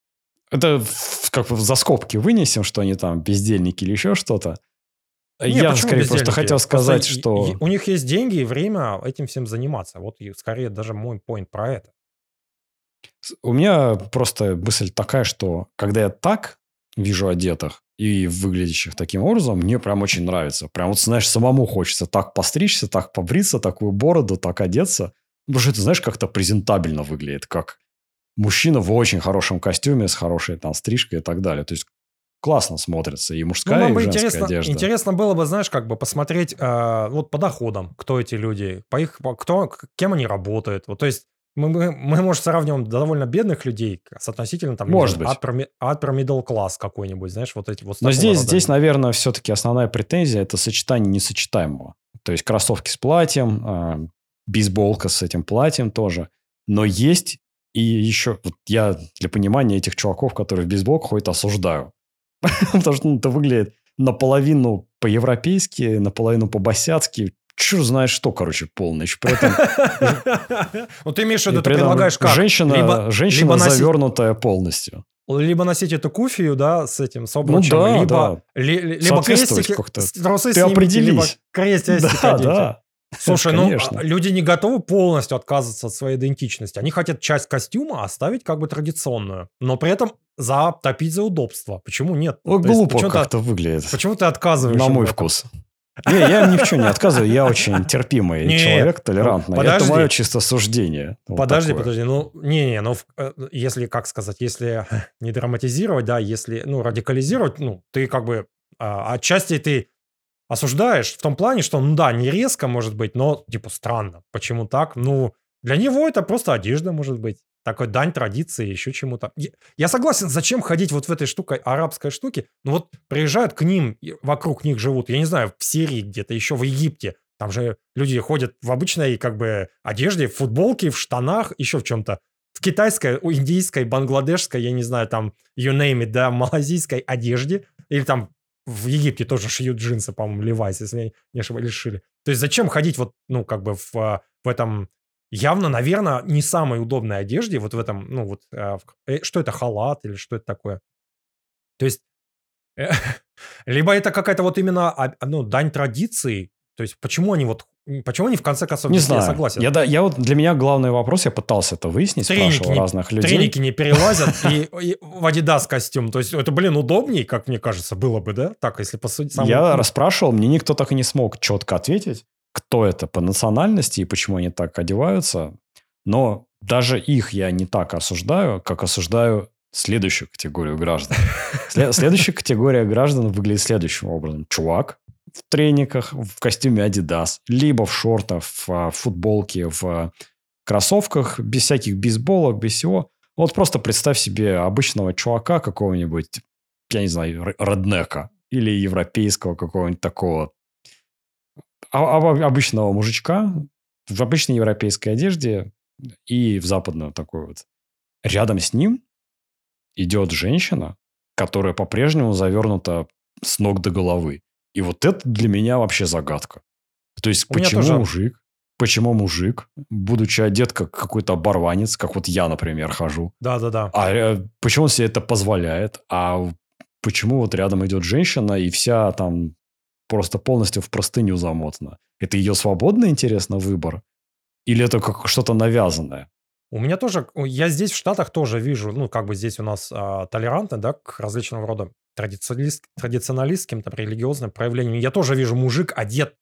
Это как бы за скобки вынесем, что они там бездельники или еще что-то. Не, Я скорее просто хотел сказать, просто что... У них есть деньги и время этим всем заниматься. Вот скорее даже мой point про это. У меня просто мысль такая, что когда я так вижу одетых и выглядящих таким образом, мне прям очень нравится. Прям вот, знаешь, самому хочется так постричься, так побриться, такую бороду, так одеться. Потому что это, знаешь, как-то презентабельно выглядит, как мужчина в очень хорошем костюме с хорошей там стрижкой и так далее. То есть классно смотрится и мужская, ну, и женская интересно, одежда. Интересно было бы, знаешь, как бы посмотреть э, вот по доходам, кто эти люди, по их, по, кто, кем они работают. Вот, то есть мы, мы, мы, может, сравниваем довольно бедных людей с относительно там, может знаю, быть. upper, middle class какой-нибудь, знаешь, вот эти вот. Но здесь, здесь, наверное, все-таки основная претензия – это сочетание несочетаемого. То есть кроссовки с платьем, э, бейсболка с этим платьем тоже. Но есть и еще вот я для понимания этих чуваков, которые в бейсбол ходят, осуждаю. Потому что ну, это выглядит наполовину по-европейски, наполовину по-босяцки. Чё знаешь что, короче, полночь. При этом... Ну, ты имеешь в виду, ты предлагаешь как? Женщина, либо, женщина либо завернутая полностью. Либо носить эту куфию, да, с этим, с обручем, ну, да, либо, да. Ли, либо крестики, трусы ты снимите, либо крестики Да, да. Слушай, ну а, люди не готовы полностью отказываться от своей идентичности. Они хотят часть костюма оставить как бы традиционную, но при этом затопить за удобство. Почему нет? Ну, глупо как-то выглядит. Почему ты отказываешься? На мой вкус. Не, я ни в чем не отказываю, я очень терпимый Нет, человек, толерантный. Подожди. Это мое чисто суждение. Вот подожди, такое. подожди, ну, не-не, ну, э, если, как сказать, если не драматизировать, да, если, ну, радикализировать, ну, ты как бы, а, отчасти ты осуждаешь в том плане, что, ну да, не резко может быть, но типа странно. Почему так? Ну, для него это просто одежда может быть. Такой дань традиции, еще чему-то. Я, согласен, зачем ходить вот в этой штуке, арабской штуке? Ну вот приезжают к ним, вокруг них живут, я не знаю, в Сирии где-то, еще в Египте. Там же люди ходят в обычной как бы одежде, в футболке, в штанах, еще в чем-то. В китайской, индийской, бангладешской, я не знаю, там, you name it, да, малазийской одежде. Или там в Египте тоже шьют джинсы, по-моему, Levi's, если не ошибаюсь, шили. То есть зачем ходить вот, ну, как бы в, в этом явно, наверное, не самой удобной одежде, вот в этом, ну, вот, а, э, что это, халат или что это такое? То есть, э, либо это какая-то вот именно, а, ну, дань традиции, то есть почему они вот Почему они в конце концов не знаю. согласен? Я, да, я вот для меня главный вопрос, я пытался это выяснить, треники спрашивал не, разных людей. Треники не перелазят и, и в Adidas костюм. То есть это, блин, удобнее, как мне кажется, было бы, да? Так, если посудить. Самый... Я расспрашивал, мне никто так и не смог четко ответить, кто это по национальности и почему они так одеваются. Но даже их я не так осуждаю, как осуждаю следующую категорию граждан. Следующая категория граждан выглядит следующим образом. Чувак, в трениках, в костюме Adidas, либо в шортах, в а, футболке, в кроссовках, без всяких бейсболок, без всего. Вот просто представь себе обычного чувака какого-нибудь, я не знаю, роднека или европейского какого-нибудь такого а, а, обычного мужичка в обычной европейской одежде и в западную такой вот. Рядом с ним идет женщина, которая по-прежнему завернута с ног до головы. И вот это для меня вообще загадка. То есть, У почему тоже... мужик, почему мужик, будучи одет как какой-то оборванец, как вот я, например, хожу. Да-да-да. А э, почему он себе это позволяет? А почему вот рядом идет женщина и вся там просто полностью в простыню замотана? Это ее свободный, интересно, выбор? Или это как что-то навязанное? У меня тоже, я здесь в Штатах тоже вижу, ну, как бы здесь у нас а, толерантно, да, к различного рода традиционалист, традиционалистским, там, религиозным проявлением. Я тоже вижу мужик одет,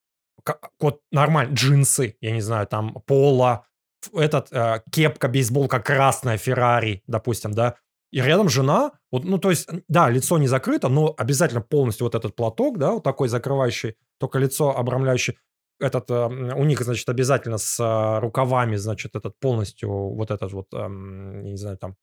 как, вот нормально, джинсы, я не знаю, там, поло, этот, э, кепка, бейсболка красная, Феррари, допустим, да, и рядом жена, вот, ну, то есть, да, лицо не закрыто, но обязательно полностью вот этот платок, да, вот такой закрывающий, только лицо обрамляющий, этот, э, у них, значит, обязательно с э, рукавами, значит, этот полностью, вот этот вот, э, я не знаю, там,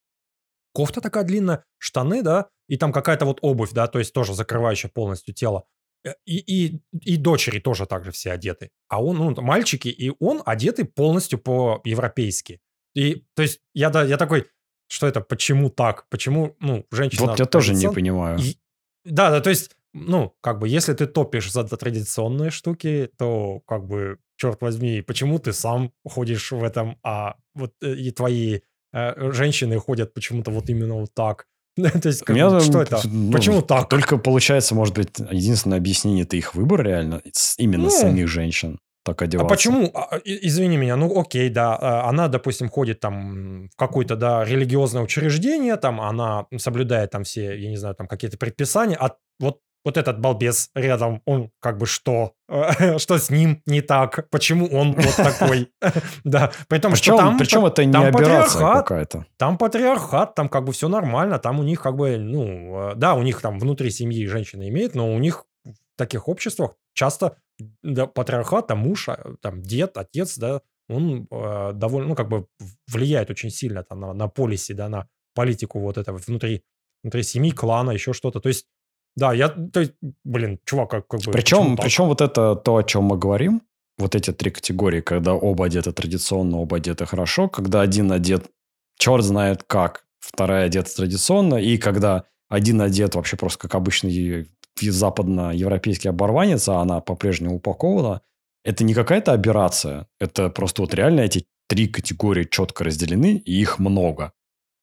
кофта такая длинная, штаны, да, и там какая-то вот обувь, да, то есть тоже закрывающая полностью тело. Э, и, и, и дочери тоже так же все одеты. А он, ну, мальчики, и он одеты полностью по-европейски. И, то есть, я, да, я такой, что это, почему так? Почему, ну, женщина... Вот я тоже не понимаю. И, да, да, то есть, ну, как бы, если ты топишь за традиционные штуки, то, как бы, черт возьми, почему ты сам ходишь в этом, а вот э, и твои э, женщины ходят почему-то вот именно вот так. То есть, как, Меня, что это? Ну, Почему так? Только получается, может быть, единственное объяснение это их выбор реально, именно ну, самих женщин так а одеваться. А почему? Извини меня, ну окей, да, а, она, допустим, ходит там в какое-то, да, религиозное учреждение, там она соблюдает там все, я не знаю, там какие-то предписания, а вот вот этот балбес рядом, он как бы что? что с ним не так? Почему он вот такой? да, при том, что там... Причем это не операция какая-то. Там патриархат, там как бы все нормально, там у них как бы, ну, э, да, у них там внутри семьи женщина имеет, но у них в таких обществах часто да, патриархат, там муж, а, там дед, отец, да, он э, довольно, ну, как бы влияет очень сильно там на, на полиси, да, на политику вот этого внутри, внутри семьи, клана, еще что-то. То есть да, я, то есть, блин, чувак, как, как бы... Причем, причем вот это то, о чем мы говорим, вот эти три категории, когда оба одеты традиционно, оба одеты хорошо, когда один одет черт знает как, вторая одета традиционно, и когда один одет вообще просто как обычный западноевропейский оборванец, а она по-прежнему упакована, это не какая-то операция, это просто вот реально эти три категории четко разделены, и их много.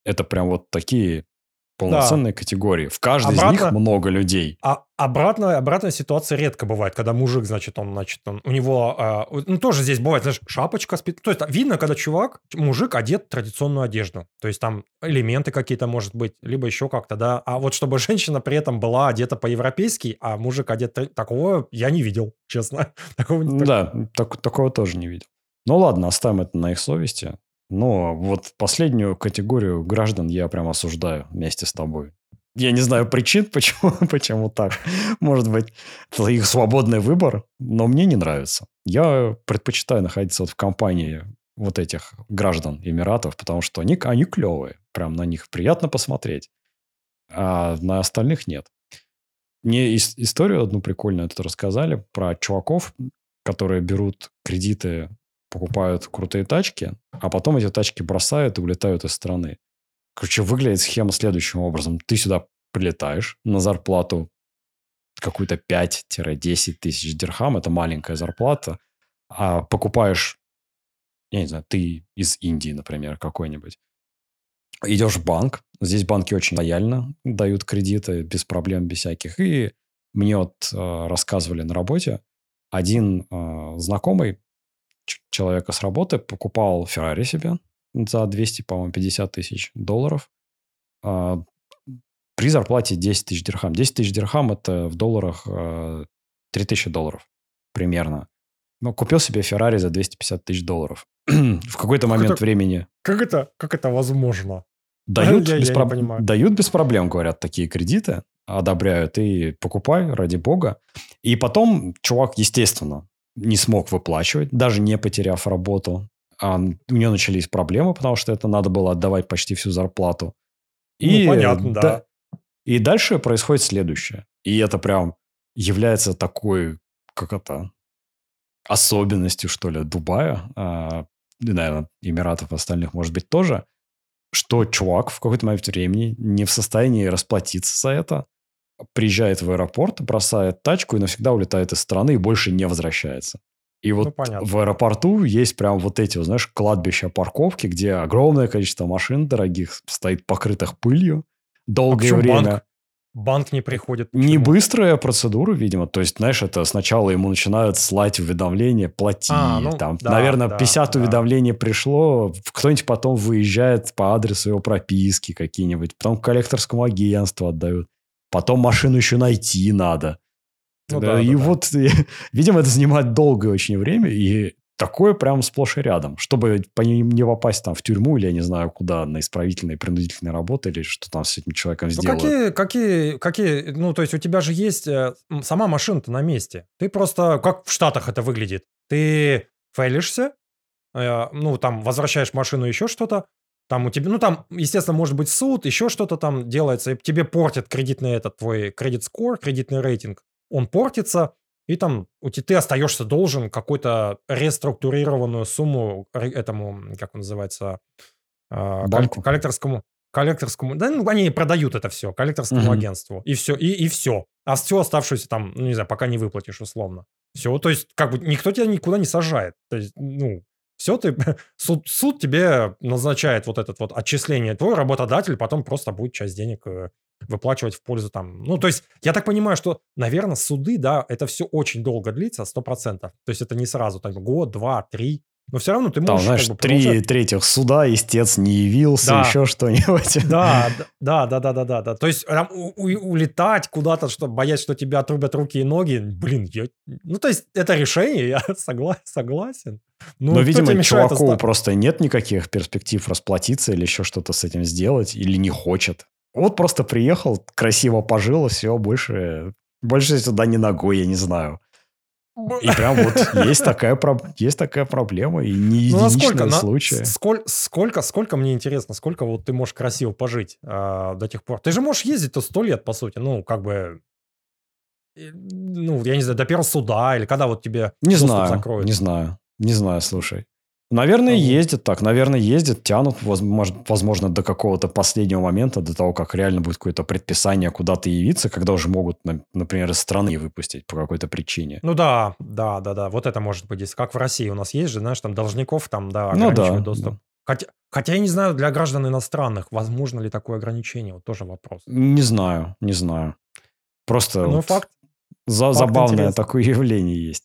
Это прям вот такие полноценные да. категории. В каждой Обратно, из них много людей. А обратная, обратная ситуация редко бывает, когда мужик, значит, он, значит, он, у него, э, ну, тоже здесь бывает, знаешь, шапочка, спит. То есть видно, когда чувак, мужик одет в традиционную одежду. То есть там элементы какие-то, может быть, либо еще как-то, да. А вот чтобы женщина при этом была одета по-европейски, а мужик одет... Такого я не видел, честно. Такого, да, так, такого тоже не видел. Ну ладно, оставим это на их совести. Но вот последнюю категорию граждан я прям осуждаю вместе с тобой. Я не знаю причин, почему, почему так. Может быть, это их свободный выбор, но мне не нравится. Я предпочитаю находиться вот в компании вот этих граждан Эмиратов, потому что они, они клевые. Прям на них приятно посмотреть. А на остальных нет. Мне историю одну прикольную тут рассказали про чуваков, которые берут кредиты покупают крутые тачки, а потом эти тачки бросают и улетают из страны. Короче, выглядит схема следующим образом. Ты сюда прилетаешь на зарплату какую-то 5-10 тысяч дирхам, это маленькая зарплата, а покупаешь, я не знаю, ты из Индии, например, какой-нибудь, идешь в банк, здесь банки очень лояльно дают кредиты без проблем, без всяких, и мне вот э, рассказывали на работе, один э, знакомый человека с работы покупал Феррари себе за 200, по-моему, 50 тысяч долларов а, при зарплате 10 тысяч дирхам. 10 тысяч дирхам – это в долларах 3 а, тысячи долларов примерно. Ну, купил себе Феррари за 250 тысяч долларов. в какой-то как момент это, времени... Как это, как это возможно? Дают, я, без я проб... дают без проблем, говорят, такие кредиты, одобряют, и покупай, ради бога. И потом чувак, естественно, не смог выплачивать, даже не потеряв работу. А у нее начались проблемы, потому что это надо было отдавать почти всю зарплату. И, ну, понятно, да. да. И дальше происходит следующее. И это прям является такой, как это, особенностью, что ли, Дубая, а, и, наверное, Эмиратов остальных, может быть, тоже, что чувак в какой-то момент времени не в состоянии расплатиться за это, приезжает в аэропорт, бросает тачку и навсегда улетает из страны и больше не возвращается. И вот ну, в аэропорту есть прям вот эти, знаешь, кладбища парковки, где огромное количество машин дорогих стоит покрытых пылью долгое а время. Банк? банк не приходит. Почему? Не быстрая процедура, видимо. То есть, знаешь, это сначала ему начинают слать уведомления, плати. А, ну, там, да, наверное, да, 50 да. уведомлений пришло. Кто-нибудь потом выезжает по адресу его прописки какие-нибудь. Потом к коллекторскому агентству отдают. Потом машину еще найти надо. Ну, да, и да, вот, да. видимо, это занимает долгое очень время, и такое прям сплошь и рядом. Чтобы по ним не попасть там в тюрьму или, я не знаю, куда, на исправительные, принудительные работы, или что там с этим человеком ну, сделают. Какие, какие, какие, ну, то есть у тебя же есть э, сама машина-то на месте. Ты просто, как в Штатах это выглядит, ты фейлишься, э, ну, там, возвращаешь машину, еще что-то, там у тебя, ну там, естественно, может быть суд, еще что-то там делается, и тебе портит кредитный этот твой кредит скор, кредитный рейтинг. Он портится, и там у тебя, ты остаешься должен какую-то реструктурированную сумму этому, как он называется, а, Банку. коллекторскому, коллекторскому, да, ну, они продают это все, коллекторскому угу. агентству, и все, и, и все. А все оставшееся там, ну, не знаю, пока не выплатишь условно. Все, то есть, как бы, никто тебя никуда не сажает. То есть, ну, все, ты, суд, суд тебе назначает вот этот вот отчисление. Твой работодатель потом просто будет часть денег э, выплачивать в пользу там. Ну, то есть, я так понимаю, что, наверное, суды, да, это все очень долго длится, 100%. То есть, это не сразу, так, год, два, три. Но все равно ты можешь... Там, знаешь, как бы, три продолжать... третьих суда, истец не явился, да. еще что-нибудь. Да, да, да, да, да, да, да. То есть там, у, у, улетать куда-то, что, боясь, что тебя отрубят руки и ноги, блин, я... ну, то есть это решение, я согла... согласен. Ну, Но, видимо, чуваку это... просто нет никаких перспектив расплатиться или еще что-то с этим сделать, или не хочет. Вот просто приехал, красиво пожил, все, больше, больше сюда не ногой, я не знаю. И прям вот есть такая, есть такая проблема, и не единичные ну, случаи. Сколько, сколько, сколько, мне интересно, сколько вот ты можешь красиво пожить а, до тех пор? Ты же можешь ездить то сто лет, по сути, ну, как бы... Ну, я не знаю, до первого суда, или когда вот тебе Не знаю, закроют. не знаю, не знаю, слушай. Наверное, ездят так. Наверное, ездят, тянут, возможно, до какого-то последнего момента, до того, как реально будет какое-то предписание куда-то явиться, когда уже могут, например, из страны выпустить по какой-то причине. Ну да, да, да, да. Вот это может быть. Как в России у нас есть же, знаешь, там должников там, да, ограничивают ну, да, доступ. Да. Хотя, хотя я не знаю, для граждан иностранных, возможно ли такое ограничение, вот тоже вопрос. Не знаю, не знаю. Просто ну, вот факт, за, факт забавное интересный. такое явление есть.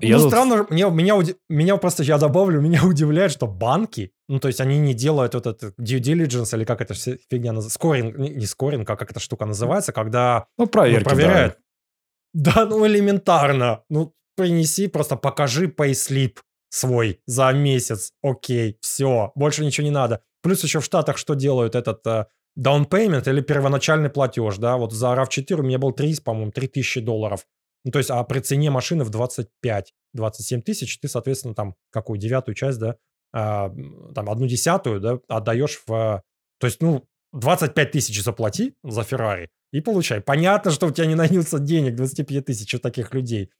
Я ну, тут... странно, меня, меня, меня просто, я добавлю, меня удивляет, что банки, ну, то есть они не делают вот этот due diligence, или как эта фигня называется, скоринг, не, скоринг, а как эта штука называется, когда... Ну, проверки, ну, проверяют. Да. да, ну, элементарно. Ну, принеси, просто покажи пейслип свой за месяц, окей, все, больше ничего не надо. Плюс еще в Штатах что делают этот uh, down payment или первоначальный платеж, да, вот за RAV4 у меня был 3, по-моему, 3000 долларов. Ну, то есть, а при цене машины в 25-27 тысяч ты, соответственно, там какую девятую часть, да, а, там одну десятую, да, отдаешь в... То есть, ну, 25 тысяч заплати за Феррари и получай. Понятно, что у тебя не найдется денег 25 тысяч у таких людей.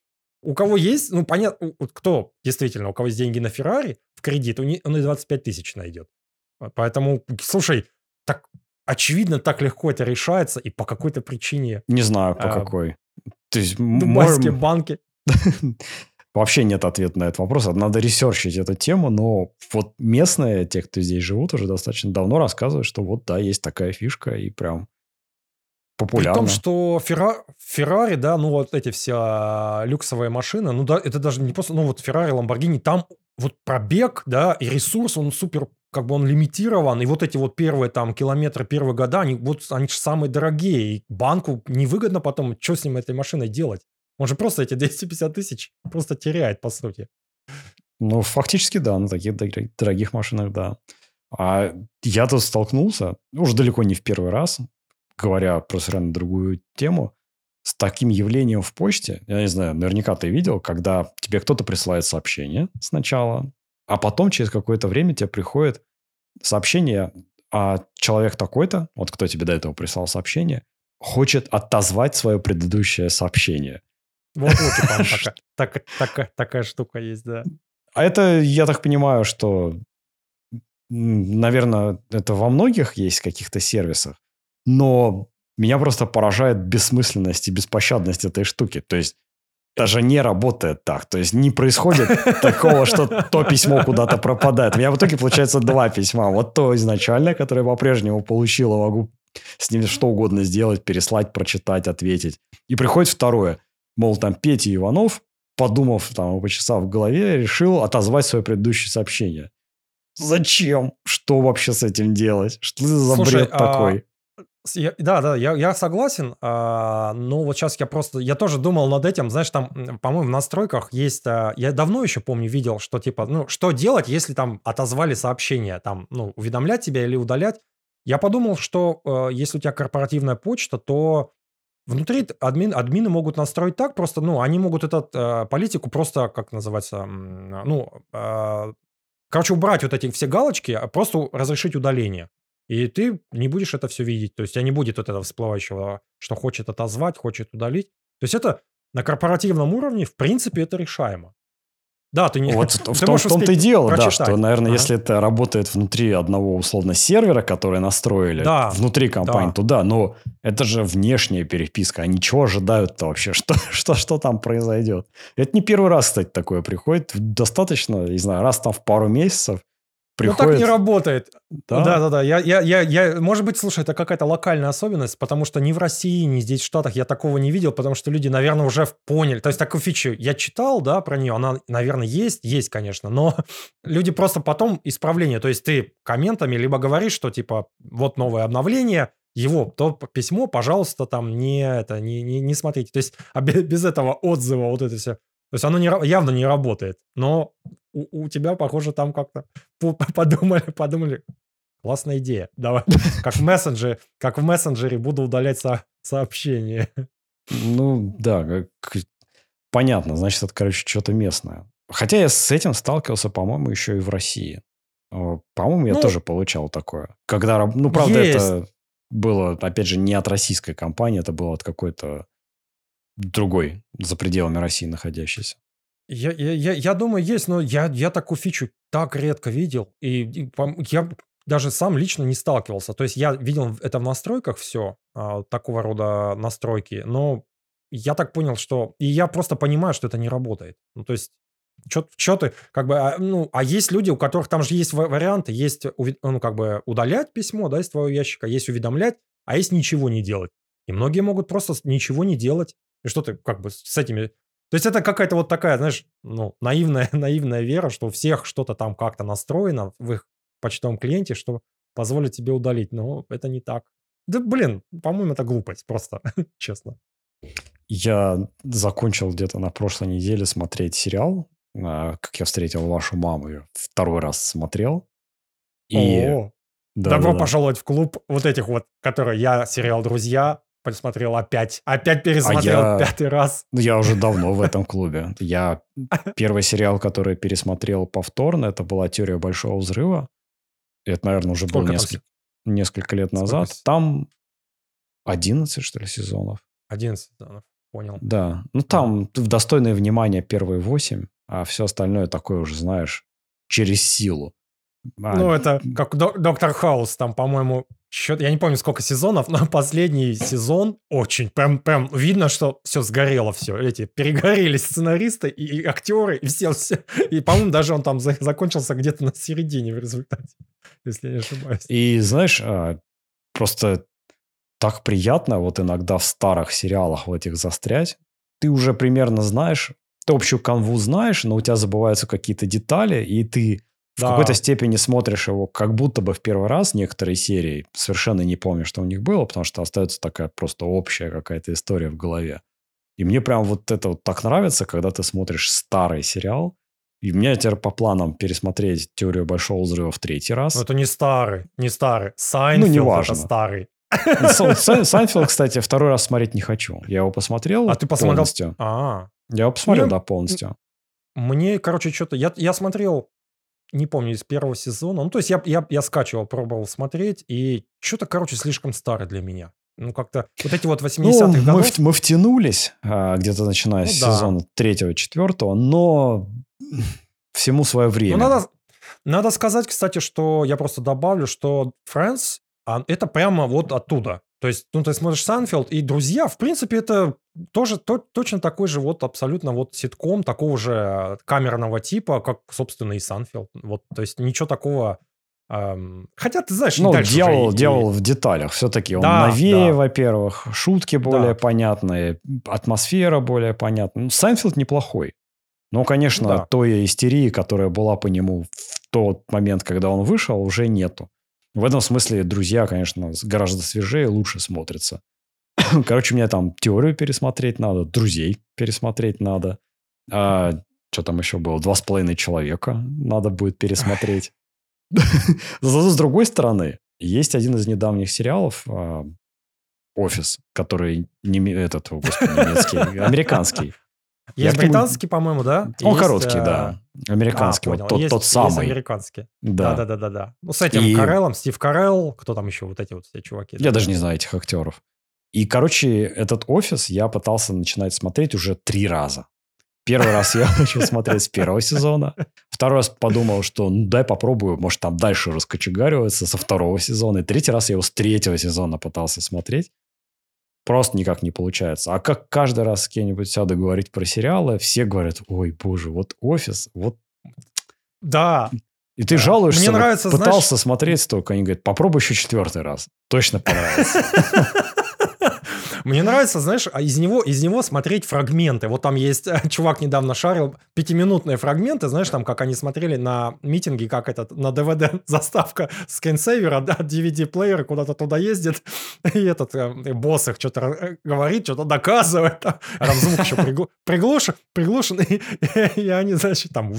У кого есть, ну, понятно, кто действительно, у кого есть деньги на Феррари в кредит, он и 25 тысяч найдет. Поэтому, слушай, так очевидно, так легко это решается, и по какой-то причине... Не знаю, по а, какой. То есть, Дубайские можем... банки. Вообще нет ответа на этот вопрос. Надо ресерчить эту тему, но вот местные, те, кто здесь живут, уже достаточно давно рассказывают, что вот да, есть такая фишка, и прям популярно. При том, что Ферра... Феррари, да, ну вот эти все люксовые машины, ну да, это даже не просто, ну вот Феррари, Ламборгини, там вот пробег, да, и ресурс, он супер, как бы он лимитирован, и вот эти вот первые там километры, первые года, они вот, они же самые дорогие, и банку невыгодно потом, что с ним этой машиной делать? Он же просто эти 250 тысяч просто теряет, по сути. Ну, фактически, да, на таких дорогих машинах, да. А я тут столкнулся, уже далеко не в первый раз, говоря про совершенно другую тему, с таким явлением в почте, я не знаю, наверняка ты видел, когда тебе кто-то присылает сообщение сначала, а потом через какое-то время тебе приходит сообщение, а человек такой-то, вот кто тебе до этого прислал сообщение, хочет отозвать свое предыдущее сообщение. Вот, вот там такая, так, так, такая штука есть, да. А это, я так понимаю, что, наверное, это во многих есть каких-то сервисах, но меня просто поражает бессмысленность и беспощадность этой штуки. То есть даже не работает так. То есть не происходит такого, что то письмо куда-то пропадает. У меня в итоге получается два письма. Вот то изначальное, которое по-прежнему получила, могу с ним что угодно сделать, переслать, прочитать, ответить. И приходит второе. Мол, там Петя Иванов, подумав, там, почесав в голове, решил отозвать свое предыдущее сообщение. Зачем? Что вообще с этим делать? Что за Слушай, бред а... такой? Я, да, да, я, я согласен. А, но вот сейчас я просто, я тоже думал над этим, знаешь, там, по-моему, в настройках есть, а, я давно еще помню, видел, что типа, ну, что делать, если там отозвали сообщение, там, ну, уведомлять тебя или удалять. Я подумал, что а, если у тебя корпоративная почта, то внутри админ, админы могут настроить так, просто, ну, они могут эту а, политику просто, как называется, ну, а, короче, убрать вот эти все галочки, а просто разрешить удаление. И ты не будешь это все видеть. То есть, у тебя не будет вот этого всплывающего, что хочет отозвать, хочет удалить. То есть, это на корпоративном уровне, в принципе, это решаемо. Да, ты не... Вот ты в, том, в том-то и дело, да, что, наверное, ага. если это работает внутри одного условно сервера, который настроили да, внутри компании, да. то да, но это же внешняя переписка. Они чего ожидают-то вообще? Что, что, что там произойдет? Это не первый раз, кстати, такое приходит. Достаточно, не знаю, раз там в пару месяцев Приходит... Ну, так не работает. Да, да, да. да. Я, я, я, я, может быть, слушай, это какая-то локальная особенность, потому что ни в России, ни здесь, в Штатах я такого не видел, потому что люди, наверное, уже поняли. То есть такую фичу я читал, да, про нее, она, наверное, есть, есть, конечно, но люди просто потом исправление. То есть ты комментами либо говоришь, что типа вот новое обновление, его то письмо, пожалуйста, там не это не не, не смотрите. То есть а без этого отзыва вот это все то есть оно не, явно не работает. Но у, у тебя, похоже, там как-то подумали, подумали, классная идея. Давай, как в мессенджере, как в мессенджере буду удалять со, сообщения. Ну, да, как... понятно. Значит, это, короче, что-то местное. Хотя я с этим сталкивался, по-моему, еще и в России. По-моему, я ну, тоже получал такое. Когда, ну, правда, есть. это было, опять же, не от российской компании, это было от какой-то другой, за пределами России находящийся. Я, я, я, думаю, есть, но я, я такую фичу так редко видел. И я даже сам лично не сталкивался. То есть я видел это в настройках все, а, такого рода настройки, но я так понял, что... И я просто понимаю, что это не работает. Ну, то есть что ты, как бы, а, ну, а есть люди, у которых там же есть варианты, есть, ну, как бы, удалять письмо, да, из твоего ящика, есть уведомлять, а есть ничего не делать. И многие могут просто ничего не делать. И что ты как бы с этими... То есть это какая-то вот такая, знаешь, ну, наивная, наивная вера, что у всех что-то там как-то настроено в их почтовом клиенте, что позволит тебе удалить. Но это не так. Да, блин, по-моему, это глупость просто, честно. Я закончил где-то на прошлой неделе смотреть сериал, а, как я встретил вашу маму, я второй раз смотрел. И... О, да, Добро да, пожаловать в клуб вот этих вот, которые я сериал «Друзья», посмотрел опять. Опять пересмотрел а я... пятый раз. Ну, я уже давно в этом клубе. Я первый сериал, который пересмотрел повторно, это была «Теория большого взрыва». Это, наверное, уже было несколько, несколько лет назад. Там 11, что ли, сезонов. 11 сезонов, понял. Да. Ну, там в достойное внимание первые 8, а все остальное такое уже, знаешь, через силу. А, ну, это как Доктор Хаус, там, по-моему, счет, я не помню, сколько сезонов, но последний сезон очень, прям, прям видно, что все сгорело, все, эти, перегорели сценаристы и, и актеры, и все, все. И, по-моему, даже он там за, закончился где-то на середине в результате, если я не ошибаюсь. И, знаешь, а, просто так приятно вот иногда в старых сериалах в этих застрять. Ты уже примерно знаешь, ты общую канву знаешь, но у тебя забываются какие-то детали, и ты в да. какой-то степени смотришь его как будто бы в первый раз некоторые серии, совершенно не помню, что у них было, потому что остается такая просто общая какая-то история в голове. И мне прям вот это вот так нравится, когда ты смотришь старый сериал, и мне теперь по планам пересмотреть «Теорию большого взрыва» в третий раз. Но это не старый, не старый. Seinfeld ну, не важно. это старый. Seinfeld, кстати, второй раз смотреть не хочу. Я его посмотрел А ты посмотрел? полностью. А, Я его посмотрел, да, полностью. Мне, короче, что-то... Я, я смотрел не помню, из первого сезона. Ну, то есть я, я, я скачивал, пробовал смотреть, и что-то, короче, слишком старый для меня. Ну, как-то вот эти вот 80-х ну, годов... Мы, мы втянулись а, где-то начиная ну, с да. сезона третьего-четвертого, но всему свое ну, время. Ну, надо, надо сказать, кстати, что я просто добавлю, что Friends, а, это прямо вот оттуда. То есть, ну, ты смотришь Санфилд и «Друзья», в принципе, это тоже то, точно такой же вот абсолютно вот ситком такого же камерного типа, как, собственно, и Seinfeld. Вот, то есть ничего такого... Эм... Хотя, ты знаешь, ну, дьявол, уже... дьявол в деталях. Все-таки он да, новее, да. во-первых, шутки более да. понятные, атмосфера более понятная. Ну, Seinfeld неплохой. Но, конечно, да. той истерии, которая была по нему в тот момент, когда он вышел, уже нету. В этом смысле «Друзья», конечно, гораздо свежее, лучше смотрятся. Короче, мне там теорию пересмотреть надо, «Друзей» пересмотреть надо. А, что там еще было? «Два с половиной человека» надо будет пересмотреть. Зато с другой стороны, есть один из недавних сериалов а, «Офис», который не этот, господи, немецкий, американский. Есть британский, по-моему, да? Он короткий, да. Э, американский, а, вот тот, тот самый. Есть американский. Да. да, да, да, да. Ну, с этим и... Карелом, Стив Карелл, кто там еще, вот эти вот все чуваки. Я даже не знаю этих актеров. И, короче, этот офис я пытался начинать смотреть уже три раза. Первый раз я начал смотреть с первого сезона. Второй раз подумал, что ну дай попробую, может там дальше раскочегариваться со второго сезона. И третий раз я его с третьего сезона пытался смотреть. Просто никак не получается. А как каждый раз с кем-нибудь сяду говорить про сериалы, все говорят, ой, боже, вот офис, вот... Да. И ты жалуешься, Мне нравится, пытался знаешь... смотреть столько, они говорят, попробуй еще четвертый раз. Точно понравится. Мне нравится, знаешь, а из него, из него смотреть фрагменты. Вот там есть, чувак недавно шарил пятиминутные фрагменты, знаешь, там, как они смотрели на митинге, как этот, на DVD заставка скринсейвера, да, DVD-плеера куда-то туда ездит, и этот э, босс их что-то э, говорит, что-то доказывает, а там звук еще пригл... приглушен, приглушен, и, и они, значит, там,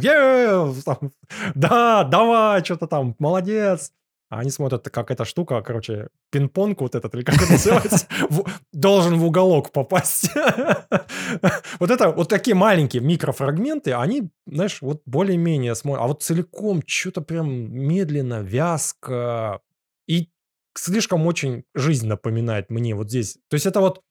да, давай, что-то там, молодец, а они смотрят, как эта штука, короче, пинг-понг вот этот, или как это называется, должен в уголок попасть. Вот это, вот такие маленькие микрофрагменты, они, знаешь, вот более-менее смотрят. А вот целиком что-то прям медленно, вязко. И слишком очень жизнь напоминает мне вот здесь. То есть это вот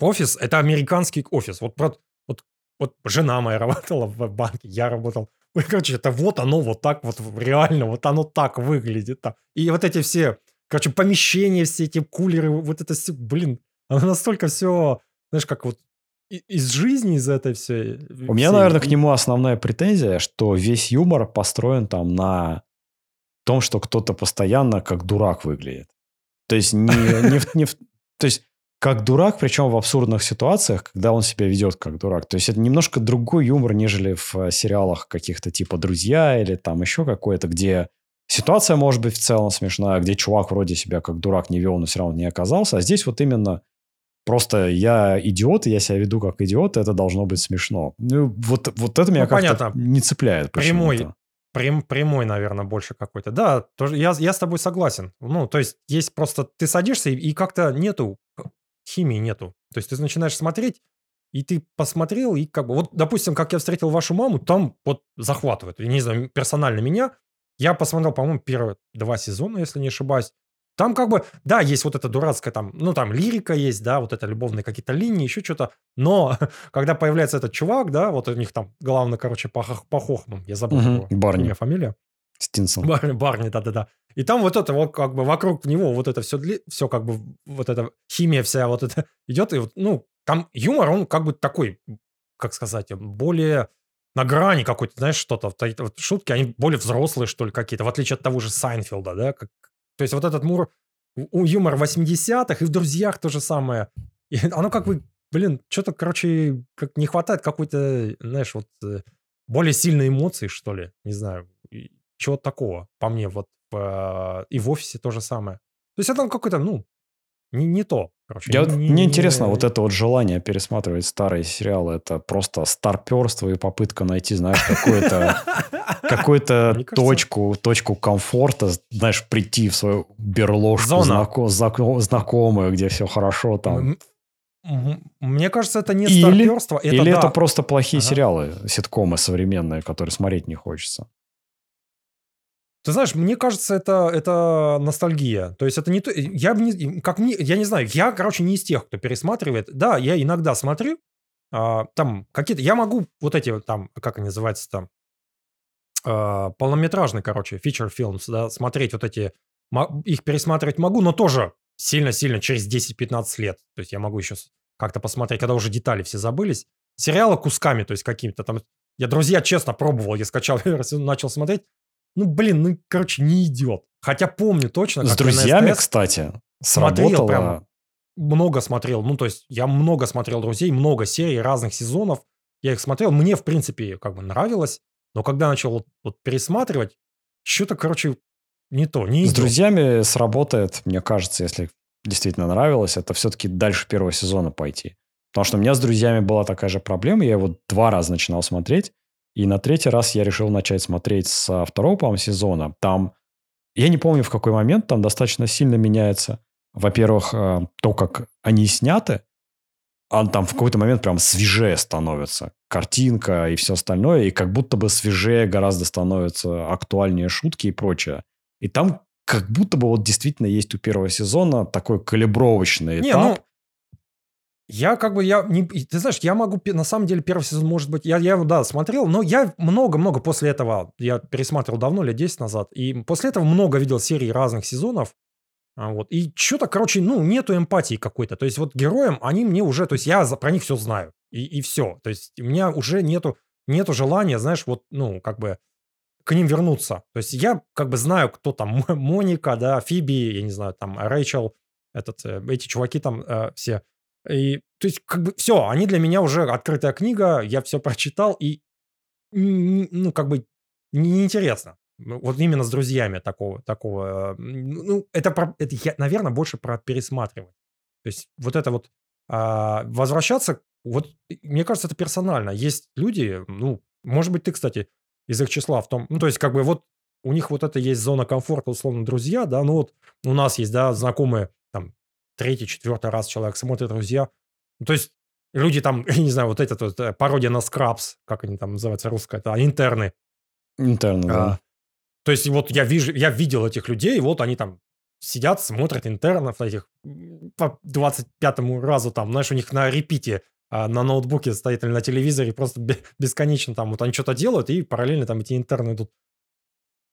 офис, это американский офис. Вот, вот, вот жена моя работала в банке, я работал Короче, это вот оно вот так вот реально, вот оно так выглядит. Там. И вот эти все, короче, помещения, все эти кулеры, вот это все, блин, оно настолько все, знаешь, как вот из жизни, из этой всей... У меня, наверное, к нему основная претензия, что весь юмор построен там на том, что кто-то постоянно как дурак выглядит. То есть не, не, не, то есть как дурак, причем в абсурдных ситуациях, когда он себя ведет как дурак. То есть это немножко другой юмор, нежели в э, сериалах каких-то типа «Друзья» или там еще какой-то, где ситуация может быть в целом смешная, где чувак вроде себя как дурак не вел, но все равно не оказался. А здесь вот именно просто я идиот, и я себя веду как идиот, и это должно быть смешно. Ну, вот, вот это меня ну, как-то не цепляет. Прямой, прям, прямой, наверное, больше какой-то. Да, тоже, я, я с тобой согласен. Ну, то есть есть просто... Ты садишься, и, и как-то нету химии нету. То есть ты начинаешь смотреть, и ты посмотрел, и как бы... Вот, допустим, как я встретил вашу маму, там вот захватывает. Я не знаю, персонально меня. Я посмотрел, по-моему, первые два сезона, если не ошибаюсь. Там как бы, да, есть вот эта дурацкая там, ну там лирика есть, да, вот это любовные какие-то линии, еще что-то. Но когда появляется этот чувак, да, вот у них там главное, короче, по, по хохмам, я забыл угу, его Барни. фамилия. Стинсон. Барни, Барни, да-да-да. И там вот это вот как бы вокруг него вот это все, все как бы вот эта химия вся вот это идет. И вот, ну, там юмор, он как бы такой, как сказать, более на грани какой-то, знаешь, что-то. Вот шутки, они более взрослые, что ли, какие-то, в отличие от того же Сайнфилда, да? Как, то есть вот этот мур, юмор 80-х, и в «Друзьях» то же самое. И оно как бы, блин, что-то, короче, как не хватает какой-то, знаешь, вот э, более сильной эмоции, что ли, не знаю. Чего такого, по мне, вот и в офисе то же самое. То есть это какой-то, ну, не, не то. Короче, Я, не, мне не, интересно, вот это вот желание пересматривать старые сериалы, это просто старперство и попытка найти, знаешь, какую-то какую-то точку, точку комфорта, знаешь, прийти в свою берложку знако, знакомую, где все хорошо там. Мне кажется, это не старперство. Или это просто плохие сериалы, ситкомы современные, которые смотреть не хочется. Ты знаешь, мне кажется, это, это ностальгия. То есть это не то... Я не... Как мне... Я не знаю, я, короче, не из тех, кто пересматривает. Да, я иногда смотрю. А, там какие-то... Я могу вот эти там... Как они называются там? А, полнометражные, короче, feature films, да, смотреть вот эти... Их пересматривать могу, но тоже сильно-сильно через 10-15 лет. То есть я могу еще как-то посмотреть, когда уже детали все забылись. Сериалы кусками, то есть какими-то там... Я, друзья, честно пробовал, я скачал начал смотреть ну, блин, ну, короче, не идет. Хотя помню точно, С друзьями, кстати, сработало... Смотрел прям, много смотрел. Ну, то есть я много смотрел «Друзей», много серий, разных сезонов. Я их смотрел. Мне, в принципе, как бы нравилось. Но когда начал вот, вот пересматривать, что-то, короче, не то, не С идет. друзьями сработает, мне кажется, если действительно нравилось, это все-таки дальше первого сезона пойти. Потому что у меня с друзьями была такая же проблема. Я его два раза начинал смотреть. И на третий раз я решил начать смотреть со второго, по-моему, сезона. Там, я не помню, в какой момент, там достаточно сильно меняется, во-первых, э, то, как они сняты, а там в какой-то момент прям свежее становится. Картинка и все остальное. И как будто бы свежее гораздо становятся актуальнее шутки и прочее. И там как будто бы вот действительно есть у первого сезона такой калибровочный не, этап. Ну, я как бы, я не, ты знаешь, я могу, на самом деле, первый сезон, может быть, я, я его, да, смотрел, но я много-много после этого, я пересматривал давно, лет 10 назад, и после этого много видел серий разных сезонов, а, вот, и что-то, короче, ну, нету эмпатии какой-то, то есть вот героям, они мне уже, то есть я про них все знаю, и, и все, то есть у меня уже нету, нету желания, знаешь, вот, ну, как бы, к ним вернуться. То есть я как бы знаю, кто там Моника, да, Фиби, я не знаю, там Рэйчел, этот, э, эти чуваки там э, все. И, то есть как бы все, они для меня уже открытая книга, я все прочитал, и ну как бы неинтересно. Вот именно с друзьями такого, такого. Ну, это, про, это я, наверное, больше про пересматривать. То есть вот это вот а, возвращаться, вот мне кажется, это персонально. Есть люди, ну, может быть, ты, кстати, из их числа в том, ну, то есть, как бы вот у них вот это есть зона комфорта, условно, друзья, да, ну вот у нас есть, да, знакомые, там, третий, четвертый раз человек смотрит друзья. Ну, то есть люди там, я не знаю, вот этот вот э, пародия на скрабс, как они там называются русская, это интерны. Интерны, а, да. То есть вот я вижу, я видел этих людей, вот они там сидят, смотрят интернов этих по 25-му разу там, знаешь, у них на репите а на ноутбуке стоит или на телевизоре, просто бесконечно там вот они что-то делают, и параллельно там эти интерны идут.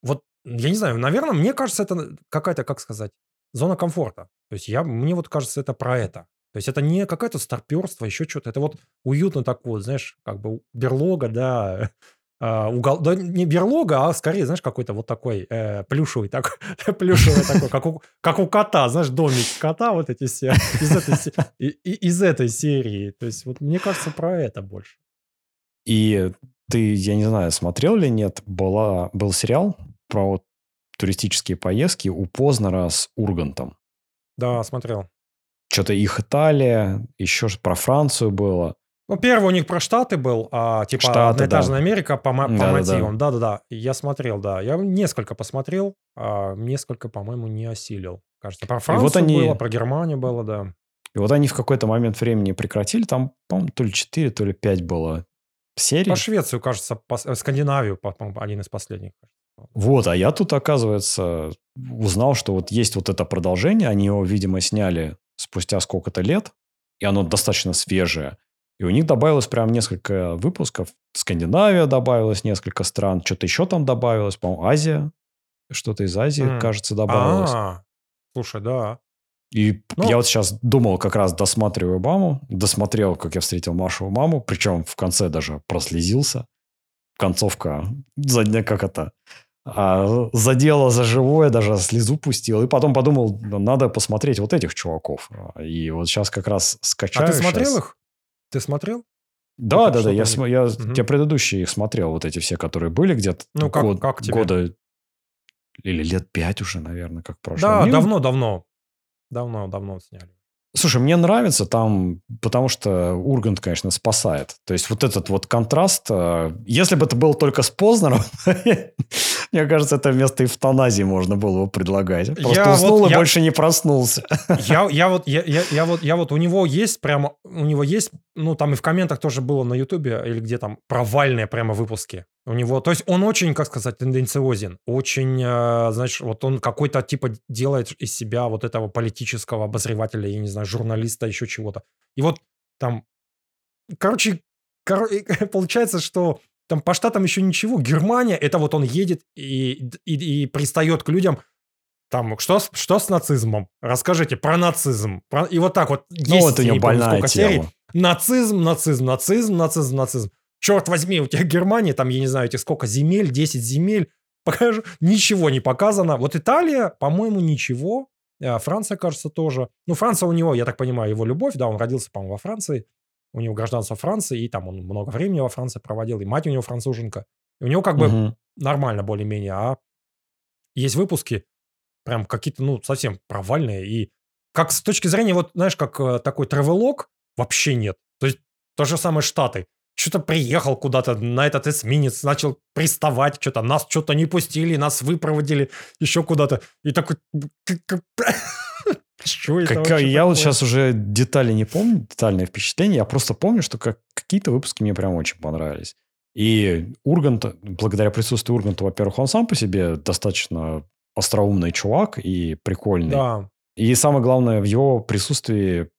Вот, я не знаю, наверное, мне кажется, это какая-то, как сказать, зона комфорта. То есть я, мне вот кажется, это про это. То есть это не какое-то старперство, еще что-то. Это вот уютно так вот, знаешь, как бы берлога, да, а, угол, да не берлога, а скорее, знаешь, какой-то вот такой э, плюшевый, так, плюшевый такой, как у, как у кота, знаешь, домик кота, вот эти все, из этой, из этой серии. То есть вот мне кажется, про это больше. И ты, я не знаю, смотрел ли нет, была, был сериал про вот туристические поездки у Познера с Ургантом. Да, смотрел. Что-то их Италия, еще про Францию было. Ну, первый у них про Штаты был, а, типа Штаты, одноэтажная да. Америка по, по да, мотивам. Да-да-да. Я смотрел, да. Я несколько посмотрел, а несколько, по-моему, не осилил. Кажется, про Францию вот они... было, про Германию было, да. И вот они в какой-то момент времени прекратили. Там, по-моему, то ли 4, то ли 5 было серий. По Швецию, кажется, по э, Скандинавию, по-моему, один из последних. Вот, а я тут, оказывается, узнал, что вот есть вот это продолжение. Они его, видимо, сняли спустя сколько-то лет, и оно достаточно свежее. И у них добавилось прям несколько выпусков. Скандинавия добавилось, несколько стран. Что-то еще там добавилось. По-моему, Азия. Что-то из Азии, mm. кажется, добавилось. А-а-а. Слушай, да. И ну, я вот сейчас думал, как раз досматриваю маму. Досмотрел, как я встретил Машу маму. Причем в конце даже прослезился. Концовка, задня, как это, а, задела за живое, даже слезу пустил. И потом подумал, надо посмотреть вот этих чуваков. И вот сейчас как раз скачаю. А ты смотрел сейчас. их? Ты смотрел? Да, да, да. Я, см... я угу. те предыдущие их смотрел, вот эти все, которые были где-то ну, как, год, как тебе? года или лет пять уже, наверное, как прошло. Да, давно-давно. Давно-давно сняли. Слушай, мне нравится там, потому что Ургант, конечно, спасает. То есть вот этот вот контраст, э, если бы это был только с Познером, мне кажется, это вместо эвтаназии можно было бы предлагать. Просто я уснул вот, и я, больше не проснулся. Я, я, вот, я, я, я, вот, я вот у него есть прямо, у него есть, ну там и в комментах тоже было на Ютубе или где там провальные прямо выпуски. У него, то есть он очень, как сказать, тенденциозен, очень, э, знаешь, вот он какой-то типа делает из себя вот этого политического обозревателя, я не знаю, журналиста, еще чего-то. И вот там, короче, кор... получается, что там по штатам еще ничего. Германия, это вот он едет и, и, и пристает к людям, там, что, что с нацизмом? Расскажите про нацизм. Про... И вот так вот. Ну, вот у него больная тема. Серий. Нацизм, нацизм, нацизм, нацизм, нацизм черт возьми, у тебя Германия, там, я не знаю, этих сколько земель, 10 земель, покажу, ничего не показано. Вот Италия, по-моему, ничего. А Франция, кажется, тоже. Ну, Франция у него, я так понимаю, его любовь, да, он родился, по-моему, во Франции. У него гражданство Франции, и там он много времени во Франции проводил, и мать у него француженка. И у него как бы угу. нормально более-менее. А есть выпуски, прям какие-то, ну, совсем провальные. И как с точки зрения, вот, знаешь, как э, такой тревелог, вообще нет. То есть то же самое Штаты. Что-то приехал куда-то на этот эсминец, начал приставать, что-то нас что-то не пустили, нас выпроводили еще куда-то. И такой... Что это как, Я такое? вот сейчас уже детали не помню, детальные впечатления. Я просто помню, что как, какие-то выпуски мне прям очень понравились. И Ургант, благодаря присутствию Урганта, во-первых, он сам по себе достаточно остроумный чувак и прикольный. Да. И самое главное, в его присутствии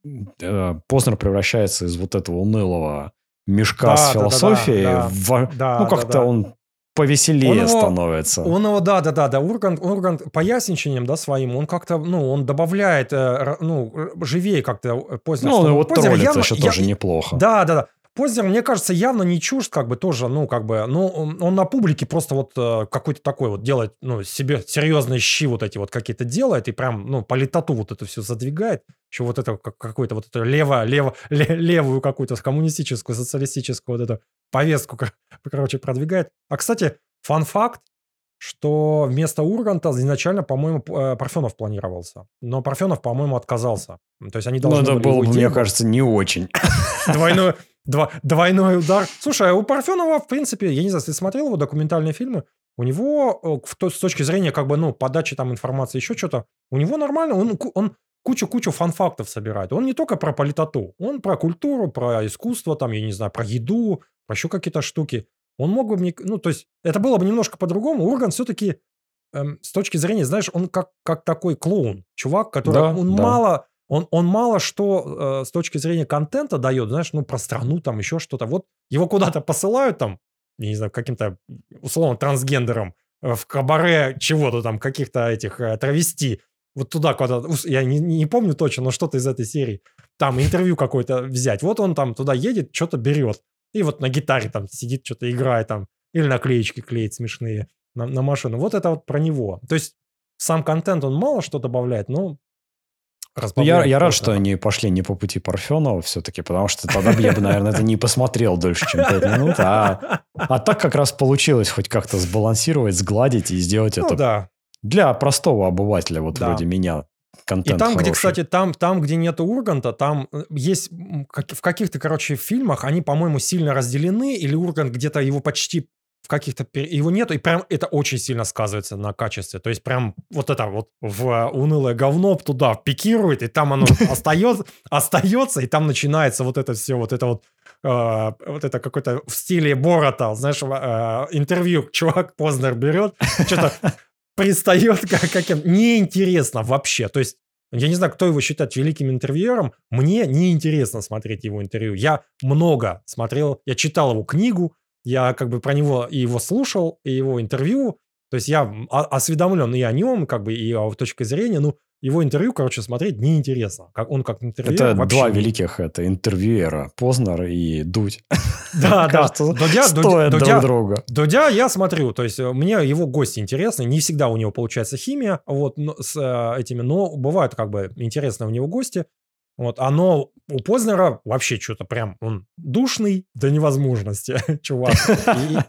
э, Познер превращается из вот этого унылого мешка да, с философией да, да, в... Да, ну, как-то да, да. он повеселее он его, становится. Он его, да, да, да, да, Ургант, Ургант поясничением, да, своим, он как-то, ну, он добавляет, э, ну, живее как-то э, Познер. Ну, он его троллит явно, еще я, тоже неплохо. Да, да, да. Познер, мне кажется, явно не чужд, как бы тоже, ну, как бы, ну, он на публике просто вот э, какой-то такой вот делает, ну, себе серьезные щи вот эти вот какие-то делает и прям, ну, по летоту вот это все задвигает, еще вот это какой-то вот это лево, лево, левую какую-то коммунистическую, социалистическую вот эту повестку, короче, продвигает. А, кстати, фан-факт, что вместо Урганта изначально, по-моему, э, Парфенов планировался. Но Парфенов, по-моему, отказался. То есть они должны Ну, это было, мне кажется, не очень. Двойную, Два, двойной удар. Слушай, а у Парфенова, в принципе, я не знаю, ты смотрел его документальные фильмы, у него в, то, с точки зрения как бы, ну, подачи там информации, еще что-то, у него нормально, он, он кучу-кучу фан-фактов собирает. Он не только про политоту, он про культуру, про искусство, там, я не знаю, про еду, про еще какие-то штуки. Он мог бы мне... Ну, то есть, это было бы немножко по-другому. Урган все-таки эм, с точки зрения, знаешь, он как, как такой клоун. Чувак, который... Да, он да. мало он, он мало что э, с точки зрения контента дает, знаешь, ну, про страну, там, еще что-то. Вот его куда-то посылают там, я не знаю, каким-то, условно, трансгендером, э, в кабаре чего-то там, каких-то этих э, травести, вот туда куда-то, я не, не помню точно, но что-то из этой серии, там интервью какое-то взять. Вот он там туда едет, что-то берет. И вот на гитаре там сидит, что-то играет там, или наклеечки клеит смешные на, на машину. Вот это вот про него. То есть сам контент, он мало что добавляет, но ну, я, я рад, что они пошли не по пути Парфенова все-таки, потому что тогда бы я бы, наверное, это не посмотрел дольше, чем 5 минут. А, а так как раз получилось хоть как-то сбалансировать, сгладить и сделать ну, это да. для простого обывателя, вот да. вроде меня, контент И там, хороший. где, кстати, там, там, где нет Урганта, там э, есть в каких-то, короче, фильмах они, по-моему, сильно разделены, или Ургант где-то его почти в каких-то... Его нету, и прям это очень сильно сказывается на качестве. То есть прям вот это вот в унылое говно туда пикирует, и там оно остается, остается, и там начинается вот это все, вот это вот Uh, вот это какой-то в стиле Борота, знаешь, интервью чувак Познер берет, что-то пристает как, каким... Неинтересно вообще. То есть я не знаю, кто его считает великим интервьюером. Мне неинтересно смотреть его интервью. Я много смотрел, я читал его книгу, я как бы про него и его слушал, и его интервью. То есть я осведомлен и о нем, как бы, и о точке зрения. Ну, его интервью, короче, смотреть неинтересно. Как он как интервью. Это два не... великих это интервьюера. Познер и Дудь. Да, да. Дудя, Дудя, Дудя, друга. Дудя я смотрю. То есть э, мне его гости интересны. Не всегда у него получается химия вот, с э, этими, но бывают как бы интересные у него гости. Вот, оно у Познера вообще что-то прям, он душный до невозможности, чувак.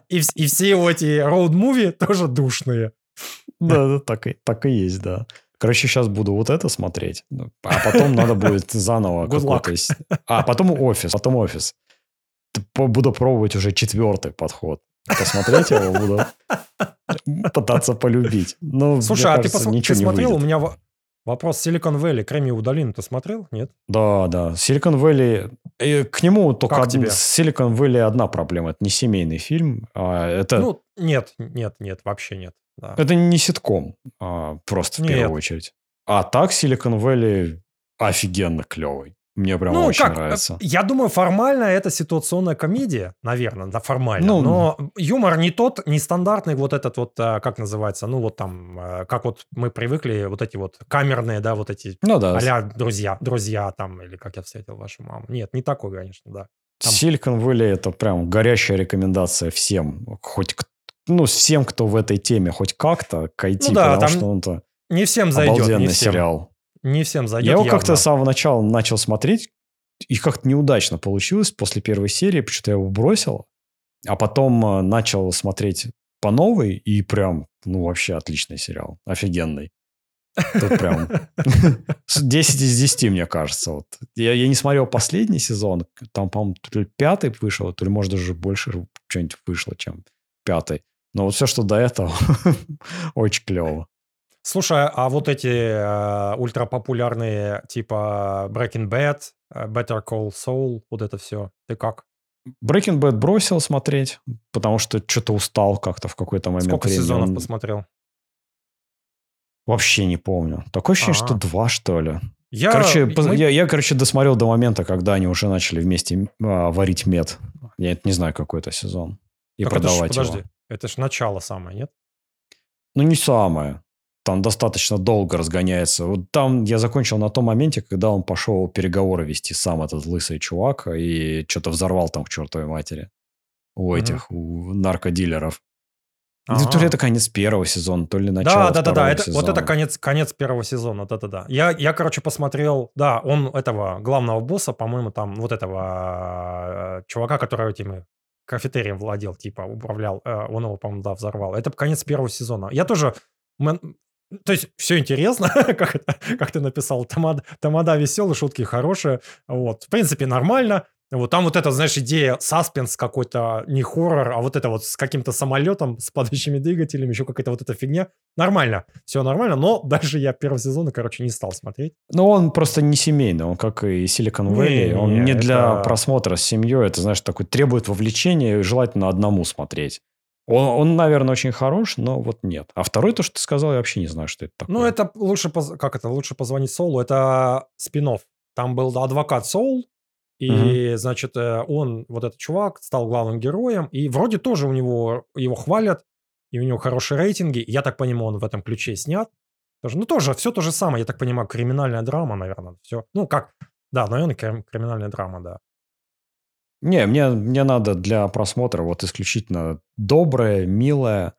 И, и, и все его эти роуд-муви тоже душные. Да, да, так и, так и есть, да. Короче, сейчас буду вот это смотреть, ну, а потом надо будет заново какой-то... А, потом офис, потом офис. Буду пробовать уже четвертый подход. Посмотреть его буду пытаться полюбить. Ну, Слушай, а кажется, ты, пос... ты смотрел? У меня Вопрос Silicon Valley, Кремниевую долину ты смотрел, нет? Да, да. Silicon Valley... И к нему только как тебе? Silicon Valley одна проблема. Это не семейный фильм. А это... Ну, нет, нет, нет, вообще нет. Да. Это не ситком, а просто в нет. первую очередь. А так Silicon Valley офигенно клевый. Мне прям ну, очень как, нравится. Я думаю, формально это ситуационная комедия, наверное, да, формально. Ну, но юмор не тот, не стандартный вот этот вот, а, как называется, ну вот там, а, как вот мы привыкли, вот эти вот камерные, да, вот эти ну, да. а друзья, друзья там, или как я встретил вашу маму. Нет, не такой, конечно, да. Там... Silicon Valley это прям горящая рекомендация всем, хоть ну, всем, кто в этой теме хоть как-то кайти, ну, да, потому что он-то не всем зайдет, обалденный не всем. сериал не всем зайдет Я его как-то с самого начала начал смотреть, и как-то неудачно получилось после первой серии, почему-то я его бросил, а потом э, начал смотреть по новой, и прям, ну, вообще отличный сериал. Офигенный. Тут прям 10 из 10, мне кажется. Вот. Я, я не смотрел последний сезон. Там, по-моему, то ли пятый вышел, то ли, может, даже больше что-нибудь вышло, чем пятый. Но вот все, что до этого, очень клево. Слушай, а вот эти э, ультрапопулярные типа Breaking Bad, э, Better Call Saul, вот это все, ты как? Breaking Bad бросил смотреть, потому что что-то устал как-то в какой-то момент Сколько времени. сезонов посмотрел? Вообще не помню. Такое ощущение, А-а-а. что два, что ли. Я, короче, мы... я, я, короче, досмотрел до момента, когда они уже начали вместе а, варить мед. Я не знаю, какой это сезон. И так продавать это ж, подожди, это ж начало самое, нет? Ну, не самое. Там достаточно долго разгоняется. Вот там я закончил на том моменте, когда он пошел переговоры вести сам, этот лысый чувак, и что-то взорвал там к чертовой матери. У этих, mm у наркодилеров. Ага. То ли это конец первого сезона, то ли начало Да, да, да, да. Это, вот это конец, конец первого сезона, да, да, да. Я, я, короче, посмотрел, да, он этого главного босса, по-моему, там вот этого э, чувака, который этими кафетерием владел, типа, управлял, э, он его, по-моему, да, взорвал. Это конец первого сезона. Я тоже... То есть все интересно, как, как ты написал, тамада, тамада веселый, шутки хорошие. Вот. В принципе, нормально. Вот там вот эта, знаешь, идея саспенс какой-то, не хоррор, а вот это вот с каким-то самолетом, с падающими двигателями, еще какая-то вот эта фигня. Нормально, все нормально, но дальше я первого сезона, короче, не стал смотреть. Ну, он просто не семейный, он как и Silicon Valley, не, он не, не это... для просмотра с семьей, это, знаешь, такой требует вовлечения, желательно одному смотреть. Он, он, наверное, очень хорош, но вот нет. А второй, то, что ты сказал, я вообще не знаю, что это такое. Ну, это лучше, как это, лучше позвонить Солу, это спин -офф. Там был адвокат Соул, и, угу. значит, э, он, вот этот чувак, стал главным героем, и вроде тоже у него, его хвалят, и у него хорошие рейтинги. Я так понимаю, он в этом ключе снят. Тоже, ну, тоже все то же самое, я так понимаю, криминальная драма, наверное, все. Ну, как, да, наверное, криминальная драма, да. Не, мне, мне надо для просмотра вот исключительно доброе, милое,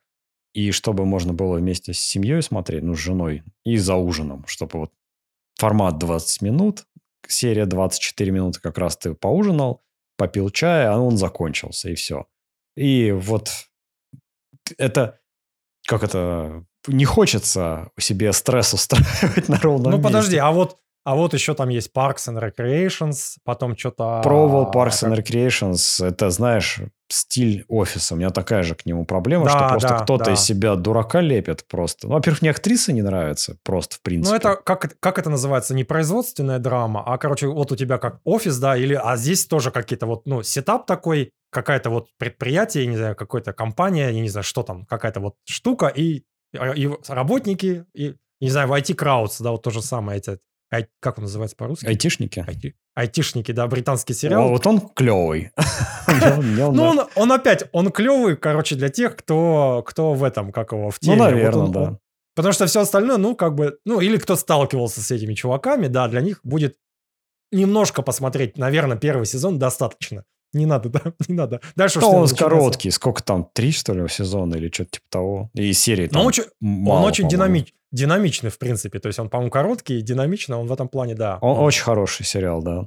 и чтобы можно было вместе с семьей смотреть, ну, с женой, и за ужином, чтобы вот формат 20 минут, серия 24 минуты как раз ты поужинал, попил чая, а он закончился, и все. И вот это, как это, не хочется себе стресс устраивать на ровном Ну, месте. подожди, а вот а вот еще там есть Parks and Recreations, потом что-то... Пробовал Parks and Recreations. Это, знаешь, стиль офиса. У меня такая же к нему проблема, да, что просто да, кто-то да. из себя дурака лепит просто. Ну, во-первых, мне актрисы не нравятся просто, в принципе. Ну, это, как, как это называется? Не производственная драма, а, короче, вот у тебя как офис, да, или... А здесь тоже какие-то вот, ну, сетап такой, какая-то вот предприятие, я не знаю, какая-то компания, я не знаю, что там, какая-то вот штука, и, и работники, и, не знаю, в IT-краудс, да, вот то же самое, эти Ай, как он называется по-русски? Айтишники. Айти... Айтишники, да, британский сериал. О, вот он клевый. Ну, он опять, он клевый, короче, для тех, кто, кто в этом, как его, в теме. Ну, наверное, да. Потому что все остальное, ну, как бы, ну, или кто сталкивался с этими чуваками, да, для них будет немножко посмотреть, наверное, первый сезон достаточно. Не надо, да, не надо. Дальше что он короткий, сколько там, три, что ли, сезона или что-то типа того. И серии там он очень, мало, он очень динамич, динамичный, в принципе. То есть он, по-моему, короткий, динамичный, он в этом плане, да. Он, он очень хороший сериал, да.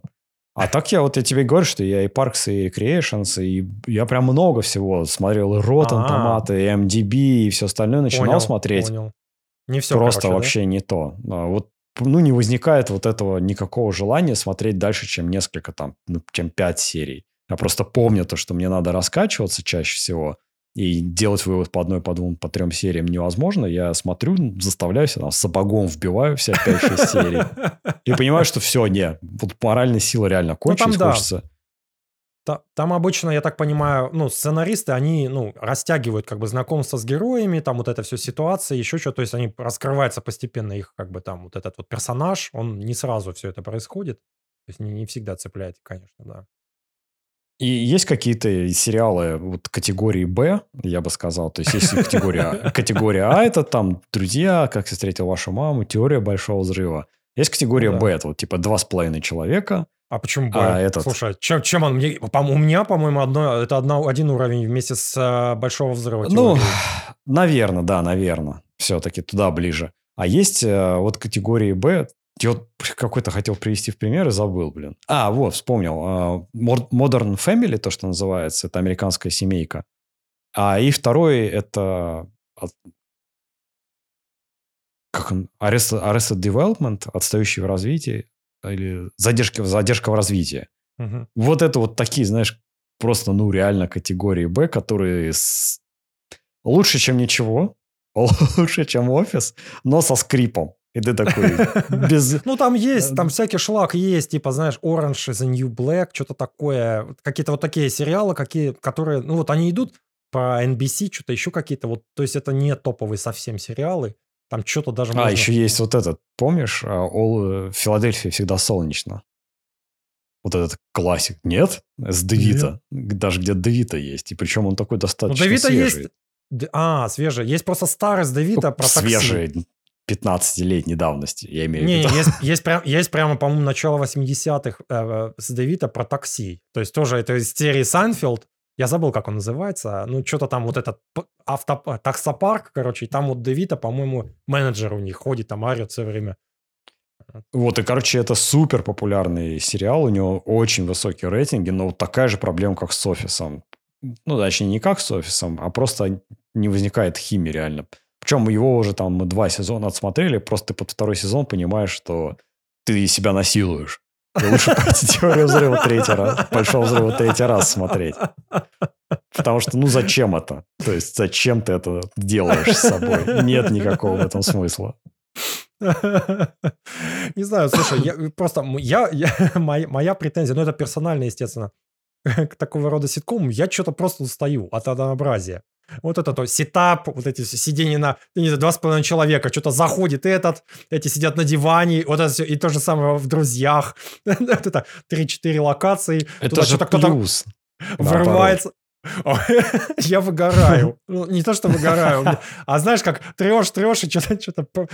А так я вот я тебе говорю, что я и Parks, и Creations, и я прям много всего смотрел. И Rotten Tomato, и MDB, и все остальное начинал понял, смотреть. Понял. Не все, Просто короче, вообще да? не то. А вот ну, не возникает вот этого никакого желания смотреть дальше, чем несколько там, ну, чем пять серий. Я просто помню то, что мне надо раскачиваться чаще всего, и делать вывод по одной, по двум, по трем сериям невозможно. Я смотрю, заставляю себя, там, сапогом вбиваю все 5-6 серий. И понимаю, что все, не, вот моральная сила реально кончилась, ну, там, хочется... Да. Там обычно, я так понимаю, ну, сценаристы, они, ну, растягивают как бы знакомство с героями, там вот это все ситуация, еще что, то есть они раскрываются постепенно, их как бы там вот этот вот персонаж, он не сразу все это происходит, то есть не, не всегда цепляет, конечно, да. И есть какие-то сериалы вот категории Б, я бы сказал. То есть, есть категория, категория А, это там «Друзья», «Как я встретил вашу маму», «Теория большого взрыва». Есть категория ну, да. Б, это вот типа два с половиной человека. А почему Б? А этот... Слушай, чем, чем он? Мне, по, у меня, по-моему, одно, это одно, один уровень вместе с а, Большого взрыва. Ну, наверное, да, наверное. Все-таки туда ближе. А есть а, вот категории Б, я вот какой-то хотел привести в пример и забыл, блин. А, вот, вспомнил. А, Modern Family, то, что называется, это американская семейка. А и второй это как он, Arrested, Arrested Development, отстающий в развитии, или задержка, задержка в развитии. Угу. Вот это вот такие, знаешь, просто, ну, реально категории Б, которые с... лучше, чем ничего, лучше, чем офис, но со скрипом. И ты такой без... Ну, там есть, там всякий шлак есть, типа, знаешь, Orange is the New Black, что-то такое. Какие-то вот такие сериалы, какие, которые, ну, вот они идут по NBC, что-то еще какие-то, вот, то есть это не топовые совсем сериалы. Там что-то даже А, можно... еще есть вот этот, помнишь, а, All... Э, Филадельфия всегда солнечно. Вот этот классик. Нет? С Девита. Даже где Девита есть. И причем он такой достаточно ну, Девита свежий. есть... А, свежий. Есть просто старый с Девито ну, про свежий. 15-летней давности, я имею в виду. Не, есть, есть, прям, есть прямо, по-моему, начало 80-х э, с Девито про такси. То есть тоже это из серии Seinfeld, я забыл, как он называется. Ну, что-то там вот этот авто, таксопарк, короче, и там вот Девито, по-моему, менеджер у них ходит, там орет все время. Вот, и, короче, это супер популярный сериал, у него очень высокие рейтинги, но вот такая же проблема, как с офисом. Ну, точнее, не как с офисом, а просто не возникает химии реально. Причем его уже там мы два сезона отсмотрели, просто под второй сезон понимаешь, что ты себя насилуешь. Лучше пойти теорию взрыва третий раз, большого взрыва третий раз смотреть. Потому что, ну, зачем это? То есть, зачем ты это делаешь с собой? Нет никакого в этом смысла. Не знаю, слушай, я, просто я, я, моя, моя претензия, ну это персонально, естественно, к такого рода ситкому, я что-то просто устаю от однообразия. Вот это то, сетап, вот эти сидения на, не знаю, два с половиной человека, что-то заходит этот, эти сидят на диване, вот это все, и то же самое в «Друзьях». это 3-4 локации. Это же плюс. Врывается. Я выгораю. Ну, не то, что выгораю, а знаешь, как трешь, трешь, и что-то что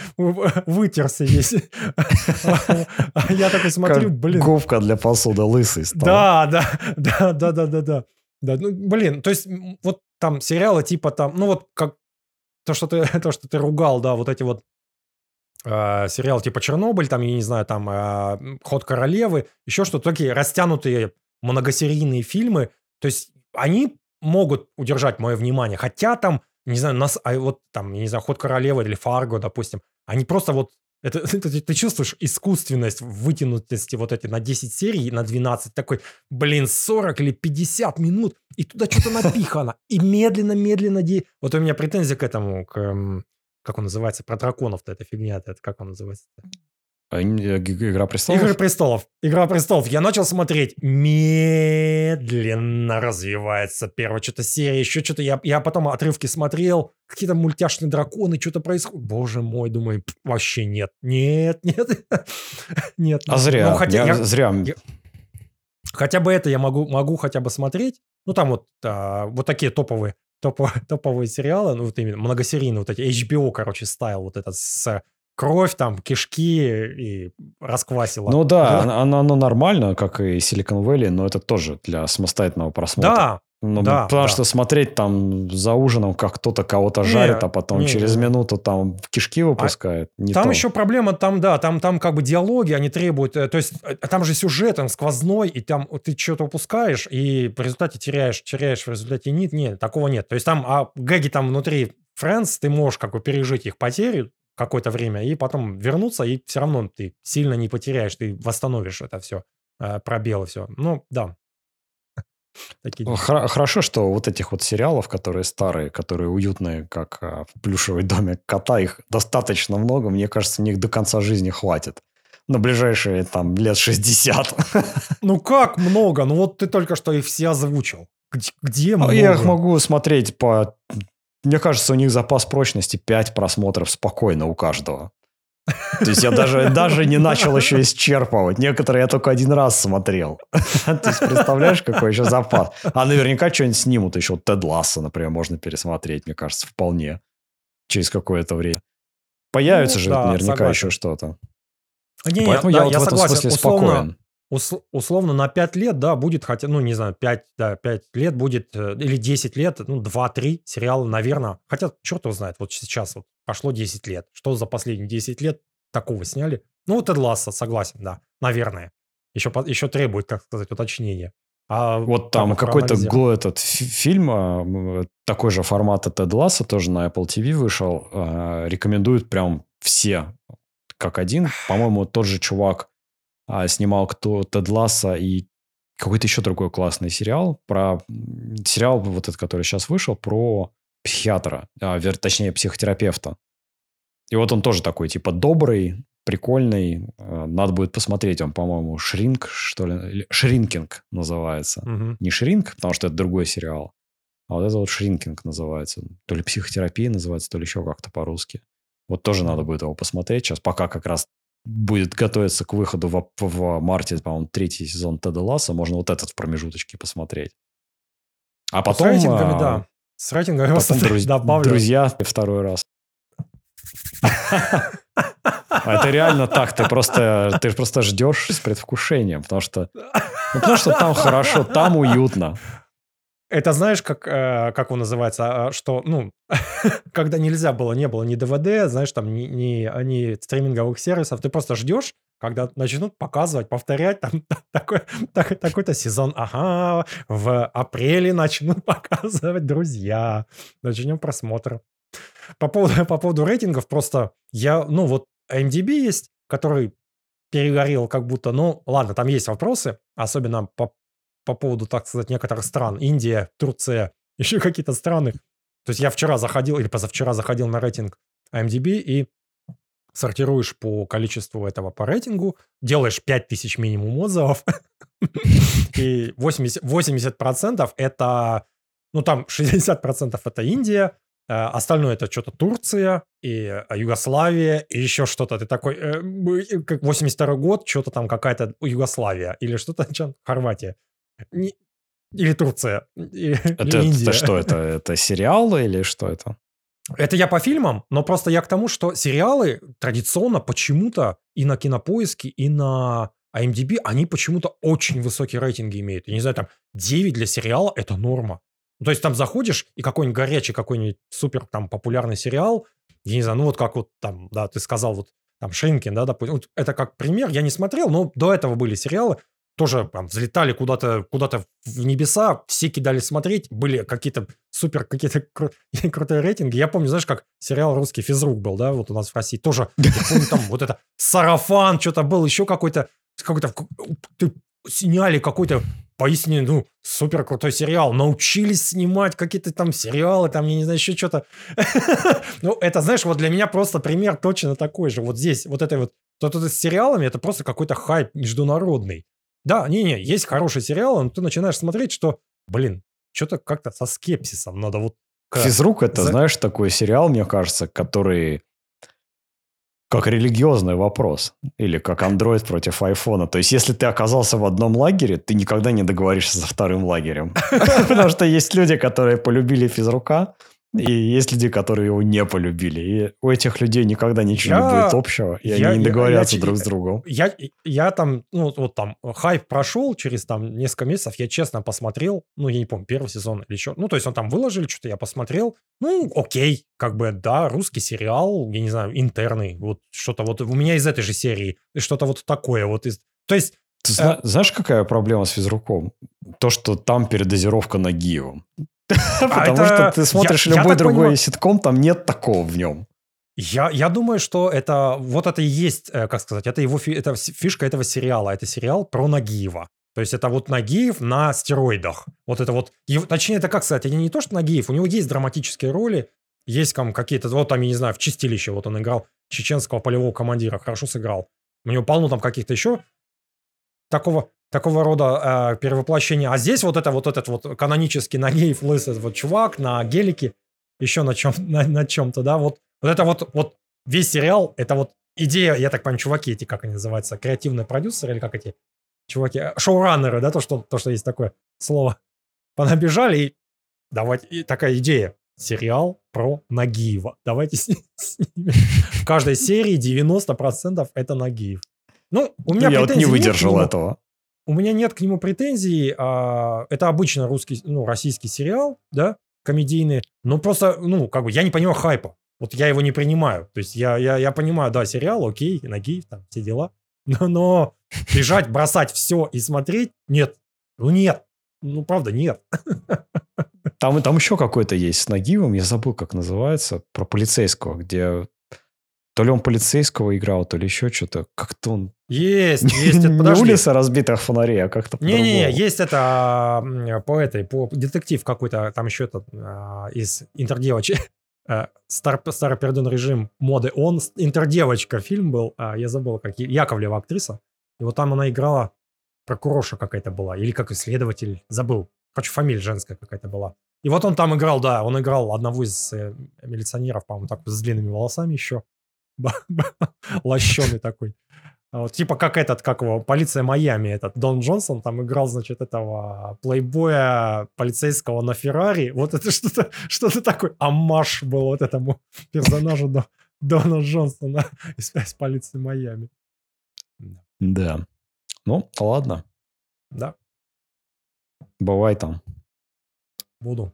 вытерся весь. Я такой смотрю, блин. Говка для посуды лысый стал. Да, да, да, да, да, да, да. Да, ну, блин, то есть вот там сериалы типа там, ну вот как то, что ты, то, что ты ругал, да, вот эти вот э, сериалы типа Чернобыль, там, я не знаю, там э, Ход королевы, еще что-то, такие растянутые многосерийные фильмы, то есть они могут удержать мое внимание, хотя там, не знаю, нас, а вот там, не знаю, Ход королевы или Фарго, допустим, они просто вот это, ты, ты чувствуешь искусственность, вытянутости вот эти на 10 серий, на 12, такой, блин, 40 или 50 минут, и туда что-то напихано, и медленно-медленно... Вот у меня претензия к этому, к, как он называется, про драконов-то эта фигня, это как он называется? Э, Игра престолов? Игра престолов. Игра престолов. Я начал смотреть. Медленно развивается первая что-то серия, еще что-то. Я, я потом отрывки смотрел. Какие-то мультяшные драконы, что-то происходит. Боже мой, думаю, вообще нет. Нет, нет. нет. А зря. Ну, хотя, я, я, зря. Я, хотя бы это я могу, могу хотя бы смотреть. Ну, там вот, а, вот такие топовые, топовые, топовые сериалы, ну, вот именно многосерийные, вот эти HBO, короче, стайл вот этот с кровь, там, кишки и расквасила. Ну да, оно, оно, оно нормально, как и Silicon Valley, но это тоже для самостоятельного просмотра. Да, ну, да, потому да. что смотреть там за ужином, как кто-то кого-то жарит, а потом не, через не. минуту там кишки а выпускает. А, не там то. еще проблема, там, да, там, там как бы диалоги, они требуют, э, то есть э, там же сюжет, он сквозной, и там ты что-то упускаешь, и в результате теряешь, теряешь в результате нет, нет, такого нет. То есть там, а гэги там внутри Friends, ты можешь как бы пережить их потери, какое-то время и потом вернуться, и все равно ты сильно не потеряешь, ты восстановишь это все, э, пробелы все. Ну, да. Такие Хорошо, что вот этих вот сериалов, которые старые, которые уютные, как а, в плюшевый домик кота, их достаточно много. Мне кажется, них до конца жизни хватит. На ближайшие там лет 60. Ну как много? Ну вот ты только что их все озвучил. Где, где много? Я их могу смотреть по мне кажется, у них запас прочности 5 просмотров спокойно у каждого. То есть я даже, даже не начал еще исчерпывать. Некоторые я только один раз смотрел. То есть представляешь, какой еще запас. А наверняка что-нибудь снимут еще. Тед Ласса, например, можно пересмотреть, мне кажется, вполне. Через какое-то время. Появится ну, же да, наверняка согласен. еще что-то. Не, Поэтому да, я, вот я в этом согласен. смысле условно, спокоен условно на 5 лет, да, будет хотя, ну, не знаю, 5, да, 5 лет будет, э, или 10 лет, ну, 2-3 сериала, наверное. Хотя, черт его знает, вот сейчас вот прошло 10 лет. Что за последние 10 лет такого сняли? Ну, вот Эд Ласса, согласен, да, наверное. Еще, еще требует, так сказать, уточнения. А вот там какой-то го этот фильм, а, такой же формата Тед Ласса, тоже на Apple TV вышел, а, рекомендуют прям все как один. По-моему, тот же чувак а, снимал кто Тед Ласса и какой-то еще другой классный сериал про сериал вот этот, который сейчас вышел, про психиатра, а, вер, точнее психотерапевта. И вот он тоже такой, типа, добрый, прикольный. Э, надо будет посмотреть. Он, по-моему, Шринк, что ли? Шринкинг называется. Угу. Не Шринк, потому что это другой сериал. А вот это вот Шринкинг называется. То ли психотерапия называется, то ли еще как-то по-русски. Вот тоже надо будет его посмотреть. Сейчас пока как раз будет готовиться к выходу в, в марте, по-моему, третий сезон Теда Ласса, можно вот этот в промежуточке посмотреть. А потом... С рейтингами, а, да. С рейтингами потом друз... добавлю. Друзья второй раз. Это реально так, ты просто, ты просто ждешь с предвкушением, потому что, ну, потому что там хорошо, там уютно. Это знаешь, как, э, как он называется, а, что, ну, когда нельзя было, не было ни ДВД, знаешь, там, ни, ни, ни стриминговых сервисов, ты просто ждешь, когда начнут показывать, повторять, там, такой, так, такой-то сезон, ага, в апреле начнут показывать «Друзья», начнем просмотр. По поводу, по поводу рейтингов, просто я, ну, вот IMDb есть, который перегорел как будто, ну, ладно, там есть вопросы, особенно по по поводу, так сказать, некоторых стран. Индия, Турция, еще какие-то страны. То есть я вчера заходил, или позавчера заходил на рейтинг IMDb и сортируешь по количеству этого по рейтингу, делаешь 5000 минимум отзывов, и 80%, 80% это, ну там 60% это Индия, э, остальное это что-то Турция и э, Югославия и еще что-то. Ты такой, э, как 82 год, что-то там какая-то Югославия или что-то, Хорватия. Или Турция. Или, это, Индия. это что, это, это сериалы или что это? Это я по фильмам, но просто я к тому, что сериалы традиционно почему-то и на Кинопоиске, и на IMDb, они почему-то очень высокие рейтинги имеют. Я не знаю, там 9 для сериала – это норма. то есть там заходишь, и какой-нибудь горячий, какой-нибудь супер там популярный сериал, я не знаю, ну вот как вот там, да, ты сказал, вот там Шинкин, да, допустим, вот это как пример, я не смотрел, но до этого были сериалы, тоже там взлетали куда-то куда в небеса, все кидали смотреть, были какие-то супер, какие-то кру- крутые рейтинги. Я помню, знаешь, как сериал «Русский физрук» был, да, вот у нас в России тоже, я помню, там вот это «Сарафан», что-то был, еще какой-то, какой-то, сняли какой-то поистине, ну, супер крутой сериал. Научились снимать какие-то там сериалы, там, я не знаю, еще что-то. ну, это, знаешь, вот для меня просто пример точно такой же. Вот здесь, вот это вот, то с сериалами, это просто какой-то хайп международный. Да, не-не, есть хороший сериал, но ты начинаешь смотреть, что, блин, что-то как-то со скепсисом надо вот... Физрук это, за... знаешь, такой сериал, мне кажется, который как религиозный вопрос. Или как Android против айфона. То есть, если ты оказался в одном лагере, ты никогда не договоришься со вторым лагерем. Потому что есть люди, которые полюбили физрука, и есть люди, которые его не полюбили. И у этих людей никогда ничего я, не будет общего, и я, они не договорятся я, друг с другом. Я, я там, ну, вот там, хайп прошел через там несколько месяцев, я честно посмотрел, ну, я не помню, первый сезон или еще. Ну, то есть он там выложили, что-то я посмотрел. Ну, окей, как бы, да, русский сериал, я не знаю, интерный, вот что-то вот у меня из этой же серии, что-то вот такое вот. Из... То есть ты зна- э... знаешь, какая проблема с физруком? То, что там передозировка Нагиевым. Потому а что ты смотришь любой другой ситком, там нет такого в нем. Я, я думаю, что это вот это и есть, э, как сказать, это его это фишка этого сериала. Это сериал про Нагиева. То есть это вот Нагиев на стероидах. Вот это вот, точнее, это как сказать, это не то, что Нагиев, у него есть драматические роли, есть там какие-то, вот там, я не знаю, в Чистилище вот он играл чеченского полевого командира, хорошо сыграл. У него полно там каких-то еще такого такого рода э, перевоплощения. А здесь вот это вот этот вот канонический Нагиев лысый вот чувак на гелике, еще на чем на, на чем-то, да, вот вот это вот вот весь сериал, это вот идея, я так понимаю, чуваки эти, как они называются, креативные продюсеры или как эти чуваки, э, шоураннеры, да, то что то что есть такое слово, понабежали и давайте и такая идея, сериал про Нагиева. Давайте с, с ними. В каждой серии 90% это Нагиев. Ну, у меня Я вот не выдержал этого. У меня нет к нему претензий. А, это обычно русский, ну, российский сериал, да, комедийный. Но просто, ну, как бы я не понимаю хайпа. Вот я его не принимаю. То есть я, я, я понимаю, да, сериал, окей, ноги, там, все дела. Но, но бежать, бросать все и смотреть, нет. Ну нет. ну, правда, нет. Там, там еще какой-то есть с Нагиевым, я забыл, как называется, про полицейского, где то ли он полицейского играл, то ли еще что-то. Как-то он... Есть, есть. Это, Не улица разбитых фонарей, а как-то Не-не-не, есть это по этой, по детектив какой-то, там еще этот а, из интердевочек. Э, Стар, Старопердон режим моды он. Интердевочка фильм был, а, я забыл, как Яковлева актриса. И вот там она играла, прокурорша какая-то была, или как исследователь, забыл. Хочу фамилия женская какая-то была. И вот он там играл, да, он играл одного из э, милиционеров, по-моему, так с длинными волосами еще. Лощеный такой. А вот, типа как этот, как его, полиция Майами, этот Дон Джонсон там играл, значит, этого плейбоя полицейского на Феррари. Вот это что-то что такое. Амаш был вот этому персонажу Дон, Дона Джонсона из, из полиции Майами. Да. Ну, ладно. Да. Бывай там. Буду.